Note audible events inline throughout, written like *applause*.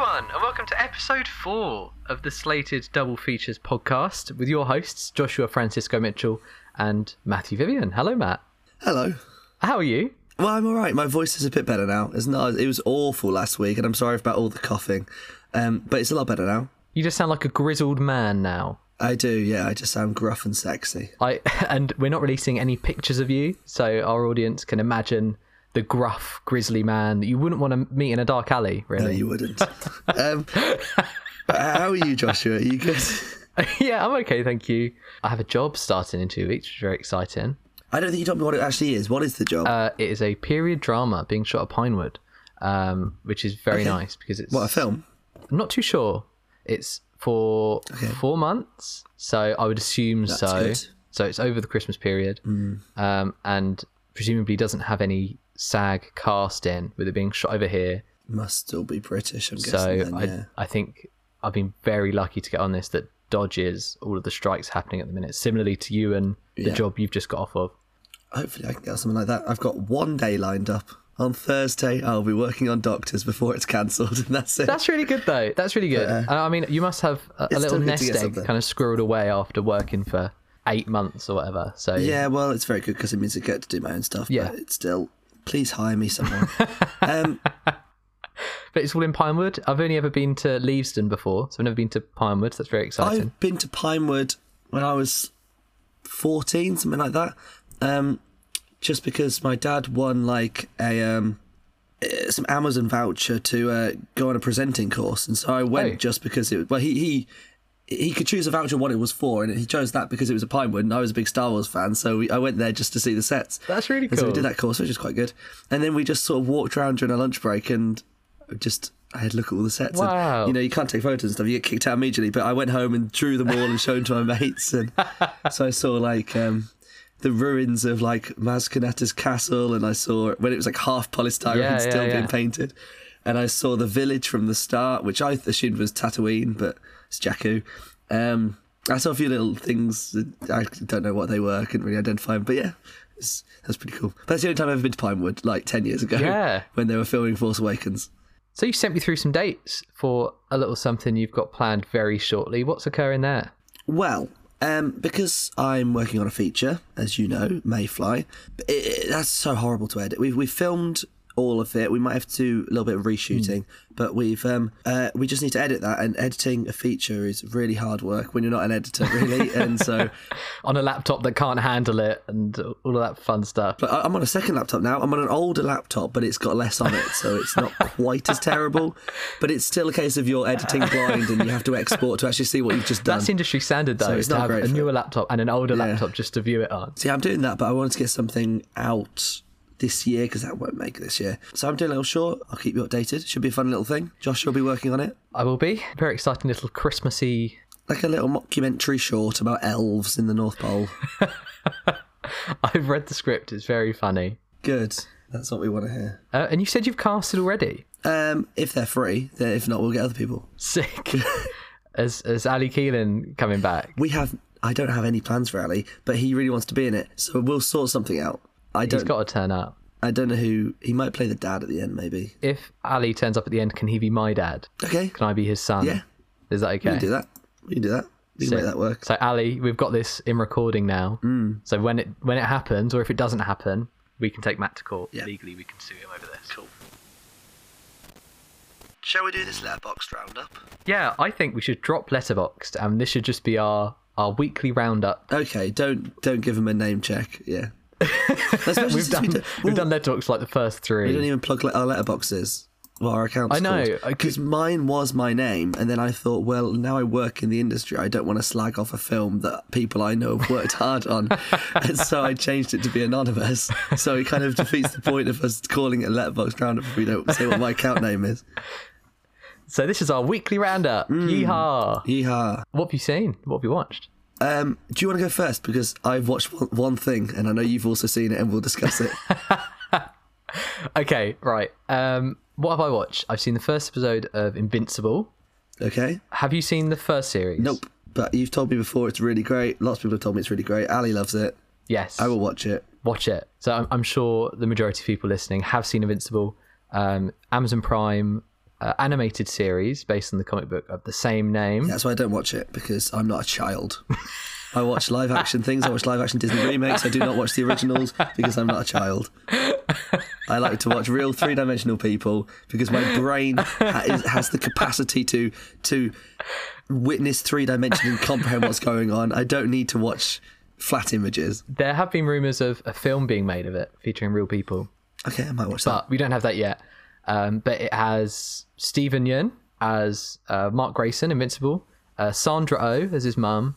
everyone, and welcome to episode four of the Slated Double Features podcast with your hosts, Joshua Francisco Mitchell and Matthew Vivian. Hello, Matt. Hello. How are you? Well, I'm all right. My voice is a bit better now. It's not. It was awful last week, and I'm sorry about all the coughing. Um, but it's a lot better now. You just sound like a grizzled man now. I do. Yeah, I just sound gruff and sexy. I *laughs* and we're not releasing any pictures of you, so our audience can imagine the gruff, grizzly man that you wouldn't want to meet in a dark alley. Really. No, you wouldn't. *laughs* um, but how are you, Joshua? Are you good? *laughs* yeah, I'm okay, thank you. I have a job starting in two weeks, which is very exciting. I don't think you told me what it actually is. What is the job? Uh, it is a period drama being shot at Pinewood, um, which is very Okay. nice because it's what a film. I'm not too sure. It's for four months, so I would assume so. good. Mm. So it's over the Christmas period, um, and presumably doesn't have any SAG cast in with it being shot over here. Must still be British. I'm So guessing. then, I, yeah. I think I've been very lucky to get on this that dodges all of the strikes happening at the minute. Similarly to you and the Yeah. job you've just got off of. Hopefully, I can get something like that. I've got one day lined up. On Thursday, I'll be working on Doctors before it's cancelled, *laughs* and that's it. That's really good though. That's really good. Yeah. I mean, you must have a, a little still good to nest egg kind of squirreled away after working for eight months or whatever. So Yeah, well, it's very good because it means I get to do my own stuff. Yeah. but it's still. Please hire me someone. *laughs* um, But it's all in Pinewood. I've only ever been to Leavesden before, so I've never been to Pinewood. So that's very exciting. I've been to Pinewood when I was fourteen, something like that. Um, just because my dad won like a um, eh, some Amazon voucher to uh, go on a presenting course, and so I went Oh. just because it. Well, he he. He could choose a voucher what it was for, and he chose that because it was a Pinewood, and I was a big Star Wars fan, so we, I went there just to see the sets. That's really And so we did that course, which is quite good. And then we just sort of walked around during a lunch break and just I had a look at all the sets. Wow. And, you know, you can't take photos and stuff. You get kicked out immediately. But I went home and drew them all and showed them to my mates. And *laughs* so I saw like um, the ruins of like Maz Kanata's castle, and I saw when it was like half polystyrene Yeah, yeah, *laughs* still yeah. being painted. And I saw the village from the start, which I assumed was Tatooine, but it's Jakku. Um, I saw a few little things. I don't know what they were. I couldn't really identify them. But yeah, it's, that's pretty cool. But that's the only time I've ever been to Pinewood, like 10 years ago. Yeah. *laughs* When they were filming Force Awakens. So you sent me through some dates for a little something you've got planned very shortly. What's occurring there? Well, um, because I'm working on a feature, as you know, Mayfly, it, it, that's so horrible to edit. We've, we've filmed all of it. We might have to do a little bit of reshooting, but we've um, uh, we just need to edit that. And editing a feature is really hard work when you're not an editor, really. *laughs* and so *laughs* On a laptop that can't handle it and all of that fun stuff. But I'm on a second laptop now. I'm on an older laptop, but it's got less on it, so it's not quite as terrible. *laughs* But it's still a case of you're editing blind and you have to export to actually see what you've just done. That's industry standard though, So it's to not have great a newer laptop and an older Yeah. laptop just to view it on. See, I'm doing that, but I wanted to get something out this year because that won't make it this year. So I'm doing a little short. I'll keep you updated. Should be a fun little thing. Josh will be working on it. I will be. Very exciting little Christmassy. Like a little mockumentary short about elves in the North Pole. *laughs* I've read the script, it's very funny. Good. That's what we want to hear. Uh, and you said you've casted already. Um, if they're free, then if not, we'll get other people. Sick. *laughs* *laughs* as as Ali Keelan coming back. We have. I don't have any plans for Ali, but he really wants to be in it, so we'll sort something out. I He's don't. got to turn up. I don't know who. He might play the dad at the end, maybe. If Ali turns up at the end, can he be my dad? Okay, Can I be his son? Yeah. Is that we okay? can do that. We can do that. We can Sick. make that work. So Ali, we've got this in recording now. Mm. So when it when it happens, or if it doesn't happen, we can take Matt to court. Yeah. Legally, we can sue him over this. Cool. Shall we do this letterbox roundup? Yeah, I think we should drop Letterboxd, and this should just be our our weekly roundup. Okay, don't don't give him a name check. Yeah. *laughs* We've done we, we've done Letterboxd like the first three. we don't even plug our letterboxes. Well, our accounts. I know, because mine was my name, and then I thought, well, now I work in the industry, I don't want to slag off a film that people I know have worked *laughs* hard on, and so I changed it to be anonymous. So it kind of defeats the point of us calling it a letterbox roundup if we don't say what my account name is. So this is our weekly roundup. Hmm. Yeehaw! Yeehaw. What have you seen? What have you watched? Um, do you want to go first? Because I've watched one, thing, and I know you've also seen it, and we'll discuss it. *laughs* Okay, right. Um, what have I watched? I've seen the first episode of Invincible. Okay? Have you seen the first series? Nope. But you've told me before it's really great. Lots of people have told me it's really great. Ali loves it. Yes. I will watch it. watch it. So I'm, I'm sure the majority of people listening have seen Invincible. Um, Amazon Prime uh, animated series based on the comic book of the same name. That's why I don't watch it because I'm not a child. I watch live action things. I watch live action Disney remakes. I do not watch the originals because I'm not a child. I like to watch real three dimensional people because my brain ha- is, has the capacity to to witness three dimension and comprehend what's going on. I don't need to watch flat images. There have been rumors of a film being made of it featuring real people, Okay, I might watch that. but we don't have that yet. Um, but it has Steven Yeun as uh, Mark Grayson, Invincible, uh, Sandra Oh as his mum,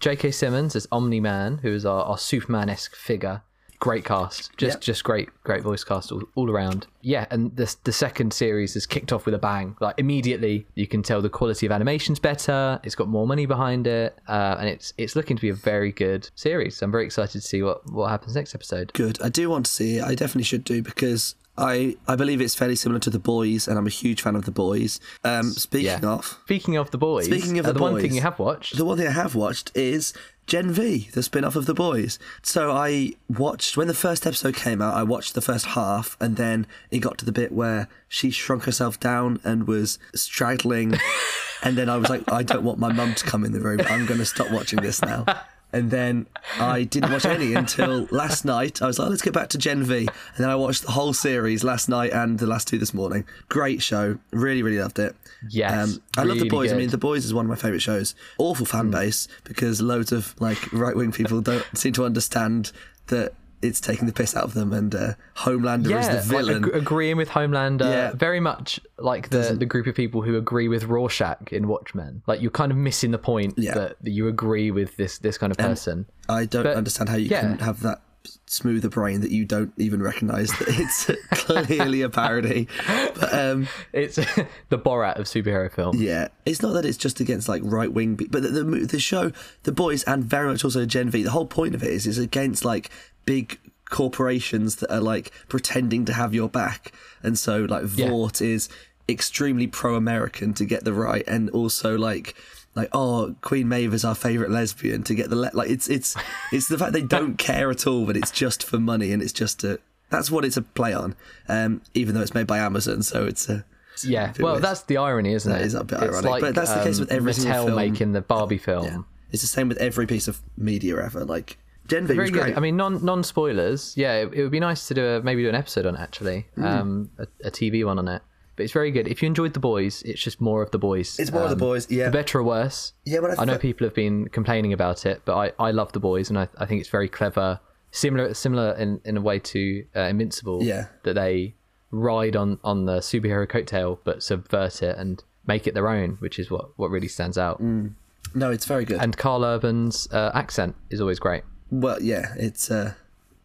J.K. Simmons as Omni Man, who is our, our Superman esque figure. Great cast, just Yep. just great, great voice cast all, all around. Yeah, and the the second series is kicked off with a bang. Like immediately, you can tell the quality of animation's better. It's got more money behind it, uh, and it's it's looking to be a very good series. I'm very excited to see what what happens next episode. Good. I do want to see it. I definitely should do because I I believe it's fairly similar to the boys, and I'm a huge fan of the boys. Um, speaking Yeah. of, Speaking of the boys, Speaking of uh, the the one thing you have watched, The one thing I have watched is Gen V, the spin off of The Boys. So I watched, when the first episode came out, I watched the first half, and then it got to the bit where she shrunk herself down and was straddling. *laughs* and then I was like, I don't want my mum to come in the room. I'm going to stop watching this now. *laughs* And then I didn't watch any until *laughs* last night. I was like, let's get back to Gen V. And then I watched the whole series last night and the last two this morning. Great show. Really, really loved it. Yes, um, I love The really Boys. I mean, The Boys is one of my favourite shows. Awful fan hmm. base because loads of like right wing people don't seem to understand that it's taking the piss out of them and uh, Homelander yeah, is the villain. Like ag- agreeing with Homelander, Yeah. very much like the the group of people who agree with Rorschach in Watchmen. Like you're kind of missing the point Yeah. that, that you agree with this this kind of person. I don't but- understand how you can have that smoother brain that you don't even recognise that it's *laughs* clearly a parody. But um, It's *laughs* the Borat of superhero film. Yeah, it's not that it's just against like right wing, but the, the the show, the boys, and very much also Gen V. The whole point of it is is against like big corporations that are like pretending to have your back, and so like Yeah. Vought is extremely pro-American to get the right, and also like. Like oh, Queen Maeve is our favorite lesbian to get the le- like it's it's *laughs* it's the fact they don't care at all, but it's just for money and it's just a that's what it's a play on. Um, even though it's made by Amazon, so it's a Yeah, well, weird. that's the irony, isn't That it? is a bit It's ironic, like, but that's the case um, with every single film. making the Barbie film. Yeah. It's the same with every piece of media ever. Like Gen V Very good. great. I mean, non non spoilers. Yeah, it, it would be nice to do a maybe do an episode on it actually, Mm. um, a, a TV one on it. But it's very good. If you enjoyed the boys, it's just more of the boys. It's more of the Um, boys, yeah. For better or worse. Yeah, I I know people have been complaining about it, but I, I love the boys, and I, I think it's very clever. Similar similar in, in a way to uh, Invincible. Yeah. That they ride on on the superhero coattail, but subvert it and make it their own, which is what what really stands out. no, it's very good. And Karl Urban's uh, accent is always great. well, yeah, it's uh,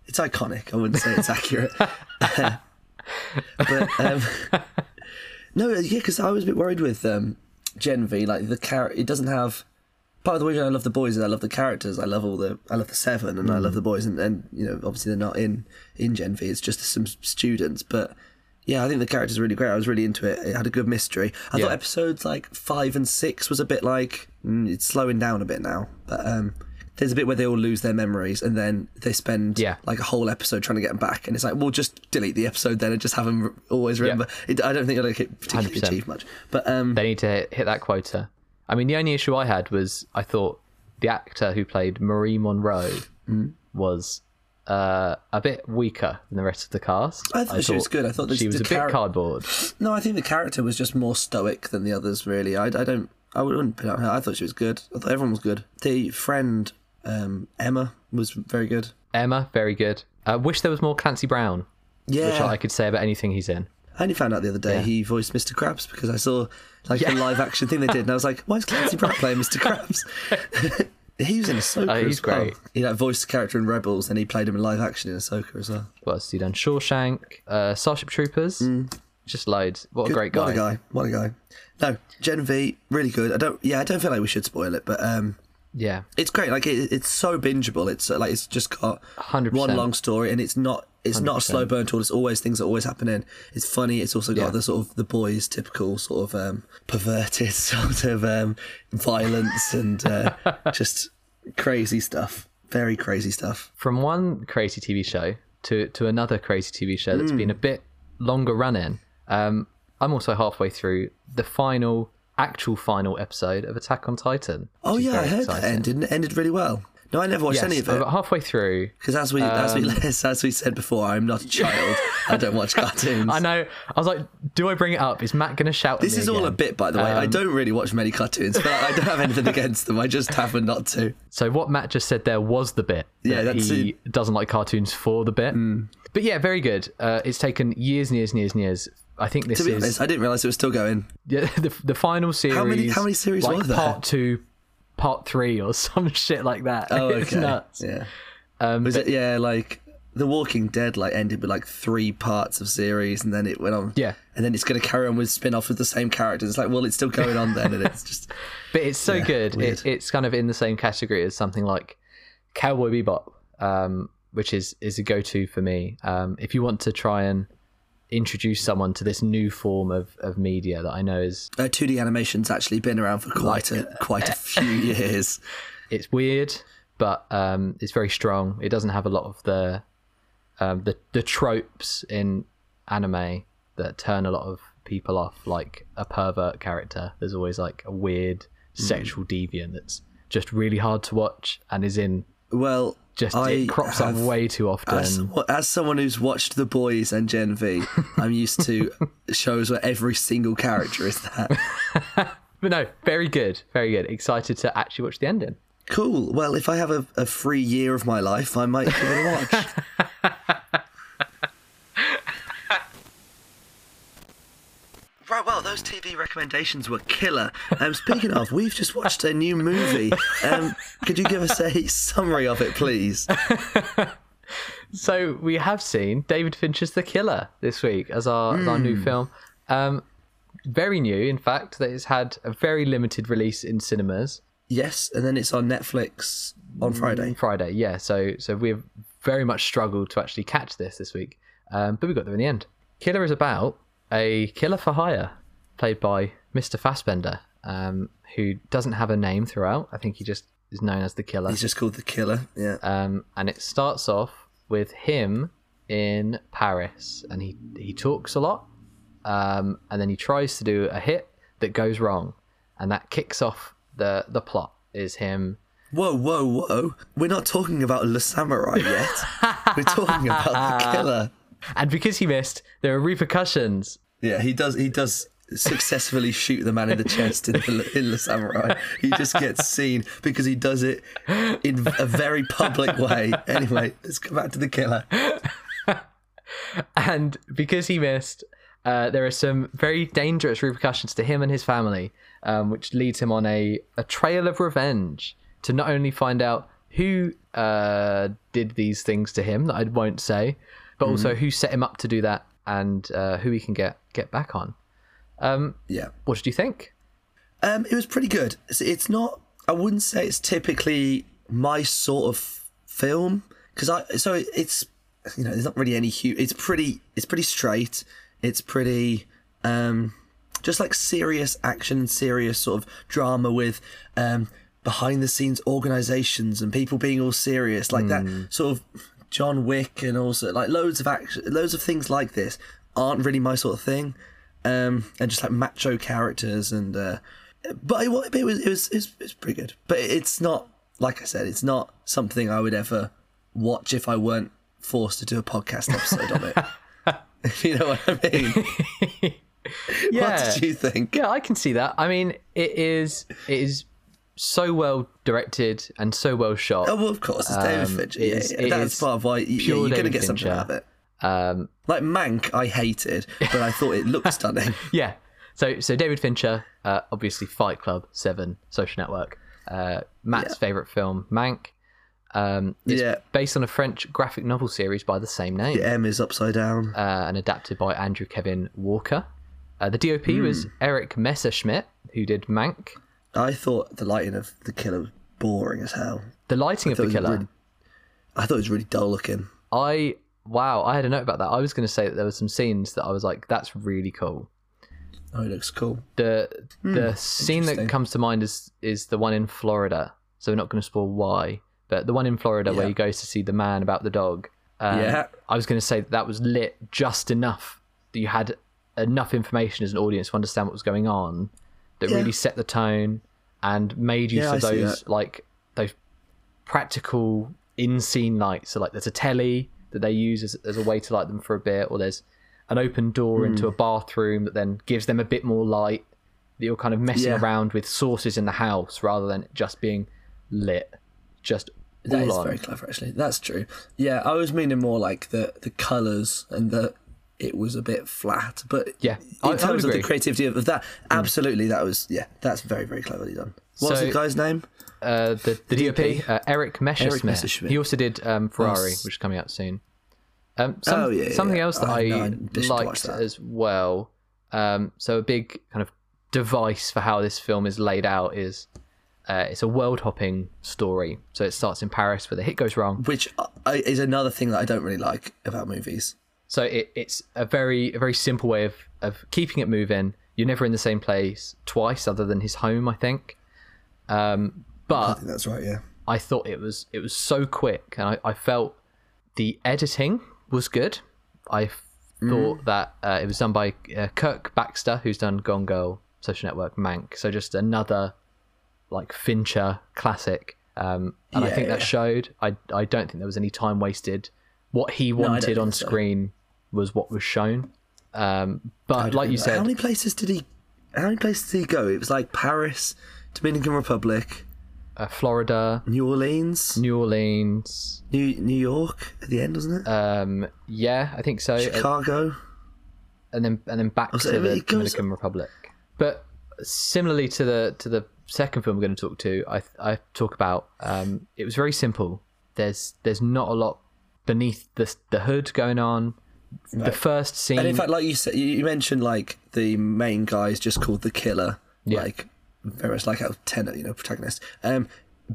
it's iconic. I wouldn't say it's *laughs* accurate, *laughs* but um, *laughs* no, yeah, because I was a bit worried with um, Gen V. Like the character, it doesn't have. Part of the reason I love the boys is I love the characters. I love all the. I love the seven, and I love the boys, and, and you know, obviously they're not in in Gen V. It's just some students, but. Yeah, I think the character's are really great. I was really into it. It had a good mystery. I Yeah. thought episodes like five and six was a bit like mm, it's slowing down a bit now. But um, there's a bit where they all lose their memories and then they spend Yeah. like a whole episode trying to get them back. And it's like, well, just delete the episode then and just have them always remember. It, I don't think it'll particularly 100%. achieve much. But um, they need to hit, that quota. I mean, the only issue I had was I thought the actor who played Marie Moreau Mm. was uh, a bit weaker than the rest of the cast. I thought she was good. I thought she was a bit charac- cardboard. no, I think the character was just more stoic than the others. Really, I, I don't. I wouldn't put out her. I thought she was good. I thought everyone was good. The friend um, Emma was very good. Emma, very good. I wish there was more Clancy Brown, Yeah, which I could say about anything he's in. I only found out the other day Yeah. he voiced Mr. Krabs because I saw like Yeah. the live action thing they did, and I was like, "Why is Clancy Brown playing Mr. Krabs?" *laughs* he was in Ahsoka. Oh, he's as well. great. He like voiced the character in Rebels, and he played him in live action in Ahsoka as well. What else has he done? Shawshank, uh, Starship Troopers, just loads. What a great guy. What a guy! What a guy! No, Gen V, really good. I don't. Yeah, I don't feel like we should spoil it, but um, Yeah, it's great. Like it, it's so bingeable. It's uh, like it's just got 100%. one long story, and it's not. It's not a slow burn at all. It's always things that always happening. It's funny. It's also got Yeah. the sort of the boys' typical sort of um, perverted *laughs* sort of um, violence and uh, *laughs* just crazy stuff. Very crazy stuff. from one crazy TV show to to another crazy TV show that's been a bit longer running. Um, I'm also halfway through the final, actual final episode of Attack on Titan. Oh yeah, I heard that exciting. ended. It ended really well. No, I never watched Yes, any of it about halfway through. because, as we as we um, *laughs* as we said before, I'm not a child. I don't watch *laughs* cartoons. I know. I was like, do I bring it up? Is Matt going to shout? This at me is all a bit, by the way. I um, don't really watch many cartoons, but I don't have anything against them. I just happen not to. So what Matt just said there was the bit. Yeah, that that's he it. doesn't like cartoons for the bit. Hmm. But yeah, very good. Uh, it's taken years and years and years and years. I think this To be is honest, I didn't realize it was still going. yeah, *laughs* the, the final series. many- how many series like were there? Part two, part three, or *laughs* some shit like that. Oh, *laughs* It's okay. nuts. Yeah. Um, Was but- it? Yeah, like The Walking Dead, like ended with like three parts of series, and then it went on. Yeah. And then it's going to carry on with spin-off with the same characters. It's like, well, it's still going on then, and it's just But it's so good. It, it's kind of in the same category as something like Cowboy Bebop, um, which is is a go to for me. Um, if you want to try and introduce someone to this new form of, of media that I know is uh, 2D animation's actually been around for quite a quite a few *laughs* years. it's weird, but um, it's very strong. It doesn't have a lot of the um, the the tropes in anime that turn a lot of people off, like a pervert character. There's always like a weird sexual deviant that's just really hard to watch and is in Well, just I it crops have- up way too often. As, as someone who's watched The Boys and Gen V, *laughs* I'm used to shows where every single character is that. *laughs* But no, very good, very good. Excited to actually watch the ending. Cool. Well, if I have a, a free year of my life, I might give it a watch. *laughs* Right, TV recommendations were killer. Um, speaking of, we've just watched a new movie. Um, could you give us a summary of it, please? *laughs* So we have seen David Fincher's The Killer this week as our as our new Hmm. film. Um, very new, in fact, that it's had a very limited release in cinemas. Yes, and then it's on Netflix on Friday. Friday, yeah. So so we've very much struggled to actually catch this this week, um, but we got there in the end. Killer is about a killer for hire, played by Mr. Fassbender, um, who doesn't have a name throughout. I think he just is known as the killer. He's just called The Killer. Yeah. um, and it starts off with him in Paris, and he he talks a lot, um, and then he tries to do a hit that goes wrong, and that kicks off the the plot. Is him Whoa, whoa, whoa. We're not talking about Le Samouraï yet. We're talking about The *laughs* Killer. and because he missed, there are repercussions. Yeah, he does. He does successfully shoot the man in the chest in the, *laughs* in the samurai. He just gets seen because he does it in a very public way. Anyway, let's go back to the killer. *laughs* and because he missed, uh, there are some very dangerous repercussions to him and his family, um, which leads him on a, a trail of revenge to not only find out who uh, did these things to him that I won't say, but also who set him up to do that and uh, who he can get get back on. Um, Yeah, what did you think? um, it was pretty good. It's, it's not. I wouldn't say it's typically my sort of film because I. So it, it's you know there's not really any hu It's pretty. It's pretty straight. It's pretty. Um, just like serious action and serious sort of drama with um, behind the scenes organizations and people being all serious like that sort of John Wick and also like loads of action loads of things like this aren't really my sort of thing um, and just like macho characters and uh, but it, it was it was it was, it was pretty good but it's not like I said it's not something I would ever watch if I weren't forced to do a podcast episode of it *laughs* you know what I mean *laughs* Yeah. what did you think Yeah, I can see that. I mean, it is it is so well directed and so well shot. Oh, well, of course, it's David Um, Fincher. it Yeah, is- it that's part of why you, you're going to get something Fincher. out of it. Um, Like Mank, I hated, but I thought it looked stunning. *laughs* yeah. So so David Fincher, uh, obviously Fight Club, Seven, Social Network. Uh, Matt's Yeah. favorite film, Mank. Um, it's Yeah. based on a French graphic novel series by the same name, The M is upside down. uh, and adapted by Andrew Kevin Walker. Uh, the DOP Hmm. was Erik Messerschmidt, who did Mank. I thought the lighting of the killer was boring as hell. The lighting of the killer. really- I thought it was really dull looking. I wow, I had a note about that. I was going to say that there were some scenes that I was like, "That's really cool." Oh, it looks cool. the the scene that Hmm, comes to mind is is the one in Florida. So we're not going to spoil why, but the one in Florida where he goes to see the man about the dog. Um, Yeah. I was going to say that, that was lit just enough that you had enough information as an audience to understand what was going on that Yeah. really set the tone and made use Yeah, of I those like those practical in scene lights. So like there's a telly that they use as, as a way to light them for a bit, or there's an open door Hmm. into a bathroom that then gives them a bit more light. That you're kind of messing Yeah. around with sources in the house rather than just being lit. Just that is on. very clever, actually. That's true. Yeah, I was meaning more like the the colours and the it was a bit flat, but Yeah, in I- I terms of the creativity of, of that, absolutely, that was yeah, that's very very cleverly done. What's So- the guy's name? uh, the the uh, Erik Messerschmidt. Messerschmidt. He also did um, Ferrari, Yes. which is coming out soon. Um, some, Oh, yeah, something yeah. else that Oh, I, no, I liked as well. Um, so a big kind of device for how this film is laid out is uh, it's a world hopping story. So it starts in Paris, where the hit goes wrong. Which uh, is another thing that I don't really like about movies. So it, it's a very a very simple way of, of keeping it moving. You're never in the same place twice, other than his home, I think. Um, but I think that's right. Yeah. I thought it was it was so quick, and I, I felt the editing was good. I f- thought that uh, it was done by uh, Kirk Baxter, who's done Gone Girl, Social Network, Mank. So just another like Fincher classic, um, and I Yeah, think that showed. I I don't think there was any time wasted. What he wanted think on screen was what was shown. Um, but like you how said, many places did he? How many places did he go? It was like Paris, Dominican Republic, uh, Florida, New Orleans, New Orleans, New New York at the end, wasn't it? um, yeah, I think so. Chicago. and then and then back so to the goes- Dominican Republic. But similarly to the to the second film we're going to talk to, I I talk about um, it was very simple. There's there's not a lot beneath the the hood going on. The first scene, And in fact, like you said, you mentioned like the main guy is just called the killer. Yeah. Like very much like out of ten, you know, protagonist. Um,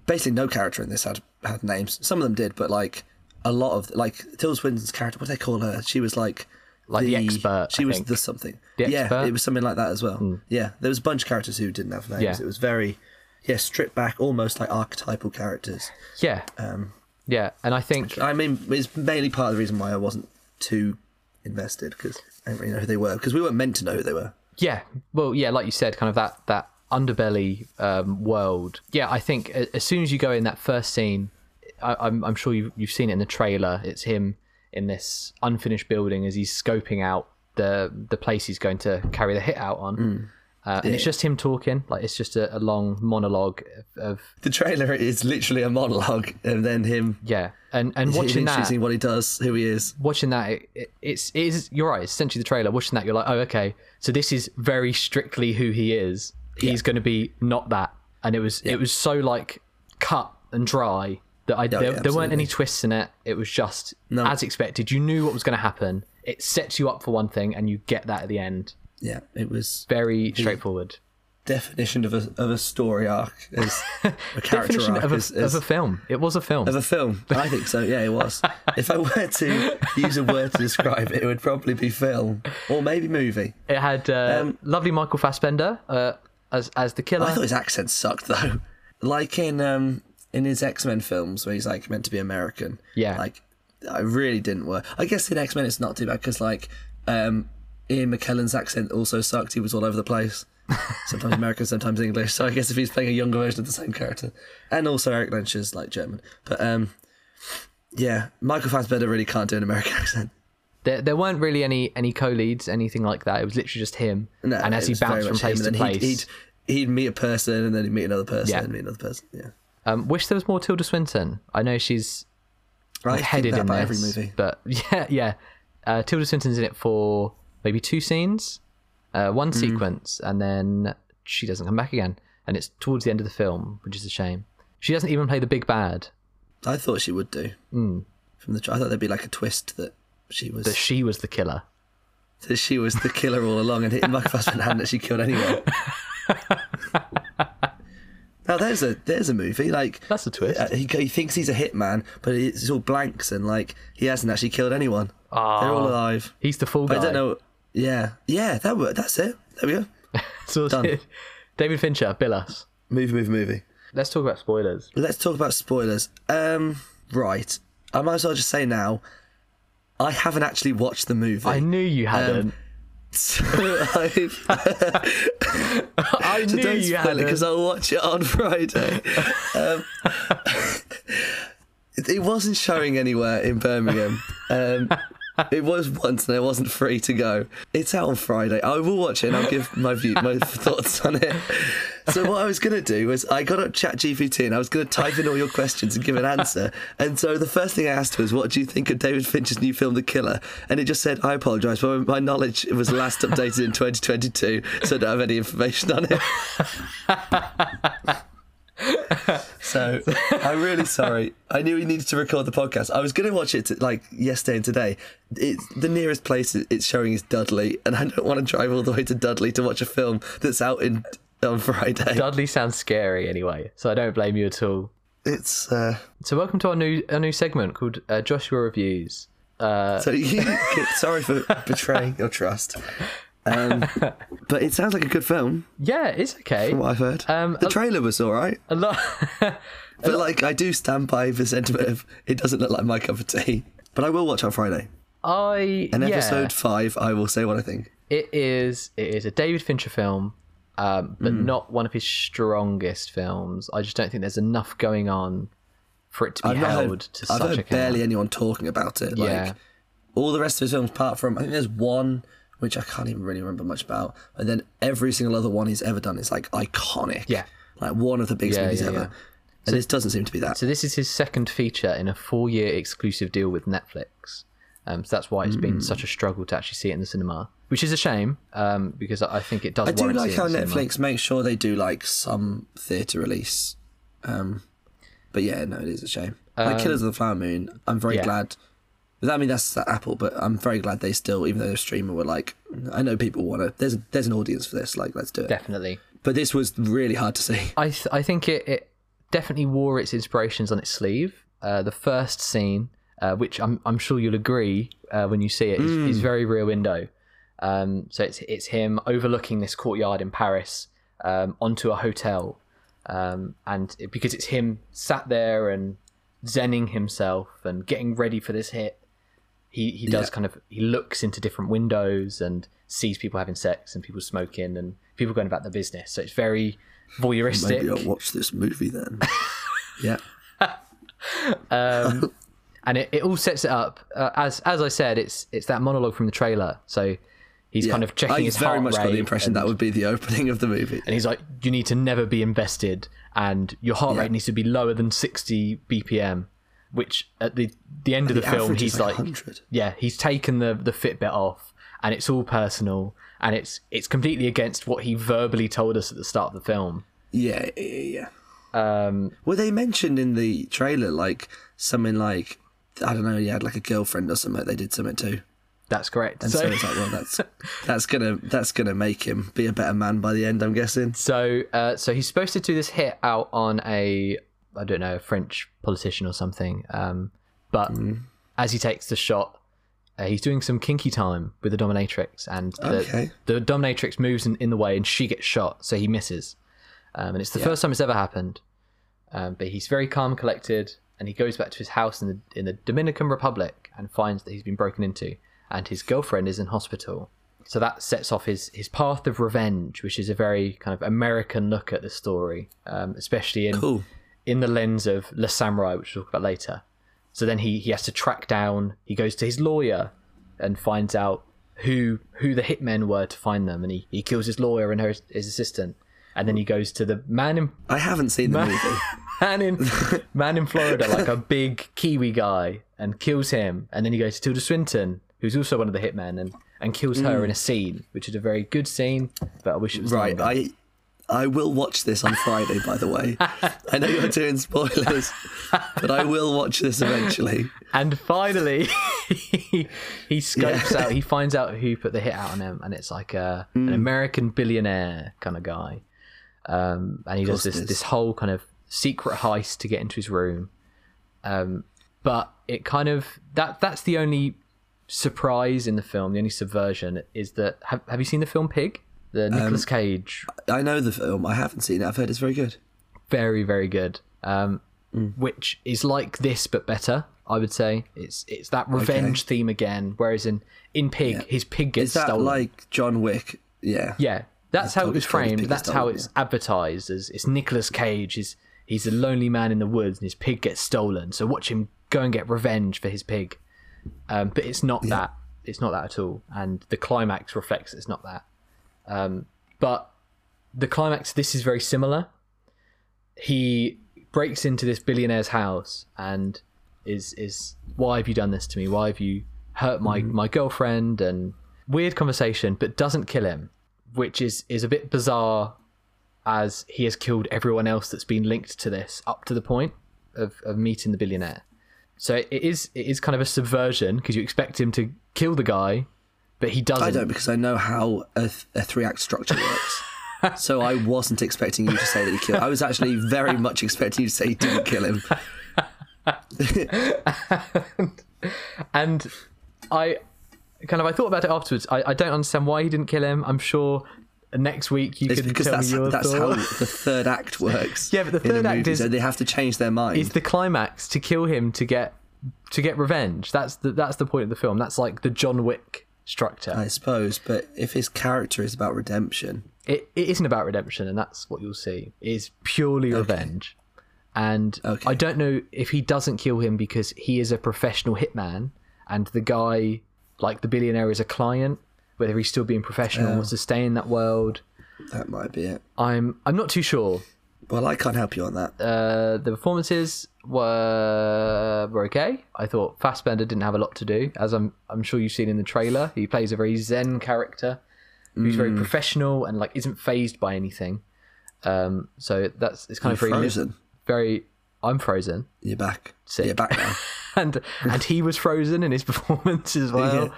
basically no character in this had had names. Some of them did, but like a lot of like Tilda Swinton's character. What do they call her? She was like Like the expert, She I was think. the something. The yeah, it was something like that as well. Yeah, there was a bunch of characters who didn't have names. Yeah. It was very yeah stripped back, almost like archetypal characters. yeah, Um, yeah, and I think I mean, it's mainly part of the reason why I wasn't too invested because I didn't really know who they were because we weren't meant to know who they were. Yeah, well, yeah, like you said, kind of that that underbelly um, world. Yeah, I think as soon as you go in that first scene, I, I'm I'm sure you've you've seen it in the trailer. It's him in this unfinished building as he's scoping out the the place he's going to carry the hit out on, uh, and it's just him talking. Like it's just a, a long monologue of, of The trailer is literally a monologue, and then him yeah, and and watching that what he does, who he is. watching that, it, it, it's it is you're right. It's essentially the trailer. Watching that, you're like, oh, okay. So this is very strictly who he is. He's going to be not that, and it was it was so like cut and dry that I there, Oh, yeah, there weren't any twists in it. It was just No. as expected. You knew what was going to happen. It sets you up for one thing, and you get that at the end. Yeah, it was Very straightforward. definition of a of a story arc as *laughs* a character arc of a, as, as, of a film. It was a film. of a film. I think so. Yeah, it was. *laughs* if I were to use a word to describe it, it would probably be film or maybe movie. it had uh, Um, lovely Michael Fassbender uh, as as the killer. I thought his accent sucked though. *laughs* Like in um in his X Men films where he's like meant to be American. Yeah. Like I really didn't work. I guess in X Men it's not too bad because like um Ian McKellen's accent also sucked. He was all over the place. *laughs* Sometimes American, sometimes English. So I guess if he's playing a younger version of the same character, and also Erik Lehnsherr is like German, but um, yeah, Michael Fassbender really can't do an American *laughs* accent. There, there weren't really any any co-leads, anything like that. It was literally just him. No, and as he bounced from place to place, he'd, he'd he'd meet a person, and then he'd meet another person, Yeah. and meet another person. Yeah, um, wish there was more Tilda Swinton. I know she's think headed in this, every movie. but *laughs* yeah, yeah. Uh, Tilda Swinton's in it for maybe two scenes, uh, one Hmm. sequence, and then she doesn't come back again. And it's towards the end of the film, which is a shame. She doesn't even play the big bad. I thought she would do. Mm. From the, I thought there'd be like a twist that she was That she was the killer. that she was the killer all along, and hitting Michael Fassbender hadn't actually killed anyone. *laughs* now there's a there's a movie like That's a twist. uh, he, he thinks he's a hitman, but it's all blanks and like he hasn't actually killed anyone. They're all Ah, alive. He's the full guy. I don't know. Yeah, yeah, that wor- That's it. There we go. *laughs* So Done. *laughs* David Fincher, bill us. Movie, movie, movie. Let's talk about spoilers. Let's talk about spoilers. Um, right. I might as well just say now, I haven't actually watched the movie. I knew you hadn't. *laughs* So I've, I so knew don't you spoil had it because I'll watch it on Friday. Um, it, it wasn't showing anywhere in Birmingham. Um, *laughs* it was once and it wasn't free to go. It's out on Friday. I will watch it and I'll give my view, my *laughs* thoughts on it. So what I was gonna do was I got up Chat GPT and I was gonna type in all your questions and give an answer. And so the first thing I asked was, "What do you think of David Fincher's new film, The Killer?" And it just said, "I apologise, but my knowledge was last updated in 2022, so I don't have any information on it." *laughs* So I'm really sorry. I knew we needed to record the podcast. I was going to watch it like yesterday and today. It's the nearest place it's showing is Dudley, and I don't want to drive all the way to Dudley to watch a film that's out in on Friday. Dudley sounds scary anyway, so I don't blame you at all. It's uh, So welcome to our new our new segment called uh, Joshua Reviews. Uh, so you. *laughs* sorry for betraying your trust. Um, *laughs* but it sounds like a good film, yeah, it's okay. from what I've heard. Um, the a- trailer was all right, A lot. *laughs* but like I do stand by the sentiment of it doesn't look like my cup of tea. But I will watch on Friday. I And yeah, episode five, I will say what I think. it is it is a David Fincher film, um, but Hmm. not one of his strongest films. I just don't think there's enough going on for it to be I've held heard, to I've such heard a barely anyone talking about it. Yeah. Like all the rest of his films, apart from I think there's one which I can't even really remember much about, and then every single other one he's ever done is like iconic. Yeah. like one of the biggest Yeah, movies yeah, ever. yeah. And this doesn't seem to be that. So this is his second feature in a four-year exclusive deal with Netflix. Um, so that's why it's Hmm. been such a struggle to actually see it in the cinema, which is a shame um, because I think it does. I do like how cinema. Netflix makes sure they do like some theatre release. Um, but yeah, no, it is a shame. Like Killers of the Flower Moon, I'm very Um, glad. I mean, that's Apple, but I'm very glad they still, even though they're a streamer, were like, I know people want to. There's there's an audience for this. Like, let's do it. Definitely. But this was really hard to see. I th- I think it, it definitely wore its inspirations on its sleeve. Uh, the first scene, uh, which I'm I'm sure you'll agree uh, when you see it, is, is very Rear Window. Um, so it's it's him overlooking this courtyard in Paris um, onto a hotel, um, and it, because it's him sat there and zenning himself and getting ready for this hit. He he does Yeah. kind of he looks into different windows and sees people having sex and people smoking and people going about their business. So it's very voyeuristic. Maybe I'll watch this movie then. *laughs* yeah. um, *laughs* and it, it all sets it up uh, as as I said. It's it's that monologue from the trailer. So he's yeah. kind of checking I his very heart much got the impression and, that would be the opening of the movie. and he's like, you need to never be invested, and your heart Yeah. rate needs to be lower than sixty BPM. Which at the the end of the, The film, he's like like, 100. yeah, he's taken the the Fitbit off, and it's all personal, and it's it's completely against what he verbally told us at the start of the film. Yeah, yeah, yeah. Um, Were they mentioned in the trailer like something like I don't know, he had like a girlfriend or something. They did something too. that's correct. And so, it's like, well, that's *laughs* that's gonna that's gonna make him be a better man by the end. I'm guessing. So, uh, so he's supposed to do this hit out on a, I don't know, a French politician or something. Um, but as he takes the shot, uh, he's doing some kinky time with the dominatrix, and the, Okay. the dominatrix moves in, in the way, and she gets shot, so he misses. Um, and it's the first time it's ever happened. Um, but he's very calm, collected, and he goes back to his house in the in the Dominican Republic and finds that he's been broken into, and his girlfriend is in hospital. So that sets off his his path of revenge, which is a very kind of American look at the story, um, especially in Cool. In the lens of Le Samouraï, which we'll talk about later. So then he, he has to track down. He goes to his lawyer and finds out who who the hitmen were to find them, and he, he kills his lawyer and her his assistant. And then he goes to the man in I haven't seen the *laughs* movie. man in man in Florida, like a big Kiwi guy, and kills him. And then he goes to Tilda Swinton, who's also one of the hitmen, and and kills her hmm. in a scene, which is a very good scene. But I wish it was Right. longer. I I will watch this on Friday. By the way, I know you're doing spoilers, but I will watch this eventually. And finally, he, *laughs* he scopes out, he finds out who put the hit out on him, and it's like a, Mm. an American billionaire kind of guy. Um, and he does this, this whole kind of secret heist to get into his room. Um, but it kind of, that that's the only surprise in the film, the only subversion is that, have, have you seen the film Pig? The Nicolas Um, Cage I know the film. I haven't seen it. I've heard it's very good. very very good um, Mm. which is like this but better I would say it's it's that revenge theme again. Whereas in in Pig, his pig gets Is that stolen. like John Wick? Yeah. Yeah, that's how it was his dog is framed. That's how dog, it's advertised as it's Nicolas Cage. He's he's a lonely man in the woods, and his pig gets stolen. So watch him go and get revenge for his pig. Um, but it's not that. It's not that at all. And the climax reflects it's not that. Um, but the climax. This is very similar. He breaks into this billionaire's house and is is why have you done this to me? Why have you hurt my my girlfriend? And weird conversation, but doesn't kill him, which is is a bit bizarre, as he has killed everyone else that's been linked to this up to the point of, of meeting the billionaire. So it is it is kind of a subversion because you expect him to kill the guy, but he doesn't. I don't because I know how a, th- a three act structure works. *laughs* so I wasn't expecting you to say that he killed. I was actually very much expecting you to say he didn't kill him. *laughs* and I kind of I thought about it afterwards. I, I don't understand why he didn't kill him. I'm sure next week you It's can tell that's me your that's thought. how the third act *laughs* works. Yeah, but the third act movie, is- so they have to change their mind. is the climax to kill him to get to get revenge. That's the that's the point of the film. That's like the John Wick structure. I suppose, but if his character is about redemption, it, it isn't about redemption, and that's what you'll see. It is purely revenge. And Okay. I don't know if he doesn't kill him because he is a professional hitman, and the guy, like the billionaire, is a client. Whether he's still being professional, wants to stay in that world. that might be it. I'm I'm not too sure. Well, I can't help you on that. Uh, the performances were were okay. I thought Fassbender didn't have a lot to do, as I'm I'm sure you've seen in the trailer. He plays a very zen character who's very professional and like isn't fazed by anything. Um, so that's it's kind of very Frozen. very. I'm frozen, You're back. Sick. You're back now. *laughs* and and he was frozen in his *laughs* performance as well.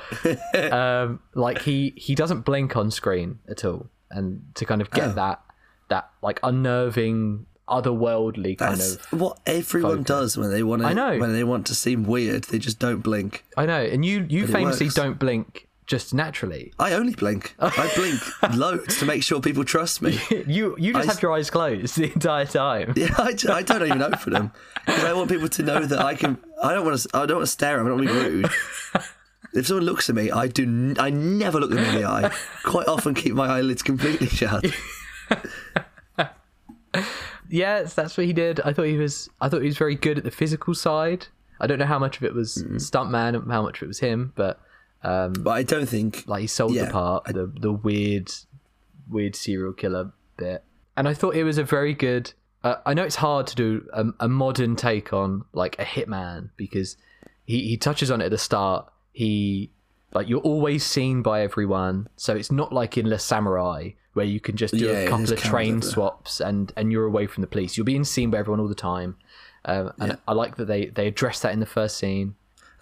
um, like he he doesn't blink on screen at all, and to kind of get Oh. that that like unnerving, otherworldly kind That's of what everyone does when they want to. I know. when they want to seem weird, they just don't blink. I know, and you you But famously don't blink just naturally. I only blink. *laughs* I blink loads to make sure people trust me. *laughs* You you just I- have your eyes closed *laughs* the entire time. Yeah, I, I don't even open them because I want people to know that I can. I don't want to. I don't want to stare at them. I don't want to be rude. If someone looks at me, I do. n- I never look them in the eye. Quite often, keep my eyelids completely shut. Yes, that's what he did. I thought he was I thought he was very good at the physical side. I don't know how much of it was Mm-hmm. stuntman and how much of it was him, but But I don't think. like he sold Yeah, the part, the the weird weird serial killer bit. And I thought it was a very good uh, I know it's hard to do a, a modern take on like a hitman because he, he touches on it at the start. He like you're always seen by everyone, so it's not like in Le Samouraï where you can just do Yeah, a couple of train counter. swaps and and you're away from the police. You're being seen by everyone all the time, um, and I like that they they address that in the first scene.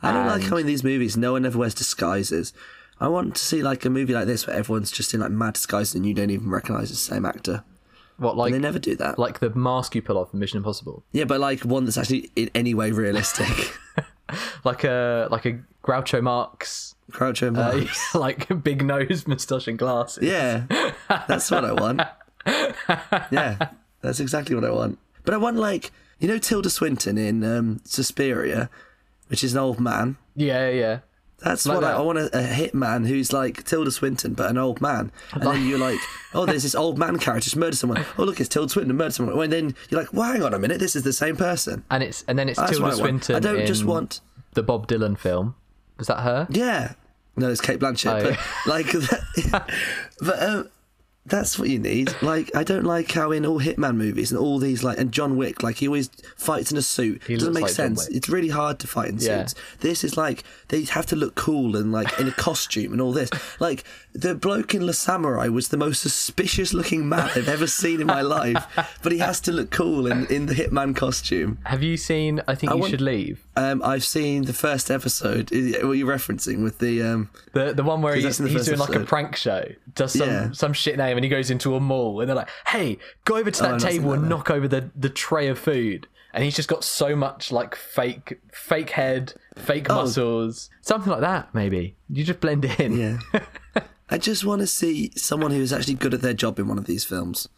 I don't like how in these movies no one ever wears disguises. I want to see like a movie like this where everyone's just in like mad disguises and you don't even recognize the same actor. What like They never do that. like the mask you pull off in Mission Impossible, yeah, but like one that's actually in any way realistic. *laughs* *laughs* like a like a Groucho Marx, Groucho uh, Marx. *laughs* like *laughs* big nose, moustache, and glasses. Yeah, that's what I want. Yeah, that's exactly what I want. But I want like you know Tilda Swinton in um, Suspiria, which is an old man. yeah, yeah. That's Like what I, that. I want a, a hitman who's like Tilda Swinton, but an old man. And then you're like, *laughs* oh, there's this old man character just murdered someone. Oh, look, it's Tilda Swinton murdered someone. And then you're like, well, hang on a minute, this is the same person. And it's and then it's That's Tilda I. Swinton. I don't just want, the Bob Dylan film. Was that her? yeah. No, it's Cate Blanchett. Oh, but like, *laughs* *laughs* but um, that's what you need. Like, I don't like how in all Hitman movies and all these like, and John Wick, like he always fights in a suit. He it doesn't make like sense. It's really hard to fight in Yeah. suits. This is like they have to look cool and like in a costume and all this. Like the bloke in La Samouraï was the most suspicious looking man I've ever seen in my life, but he has to look cool in, in the Hitman costume. Have you seen? I think you want- should leave. Um, I've seen the first episode. Is What you're referencing with the um, The the one where he's, that's in the he's doing like a prank show, does some Yeah. some shit name, and he goes into a mall, and they're like, "Hey, go over to Oh, that seen table and no. knock over the the tray of food." And he's just got so much like fake fake head, fake Oh. muscles, something like that. Maybe you just blend in. Yeah. *laughs* I just want to see someone who is actually good at their job in one of these films.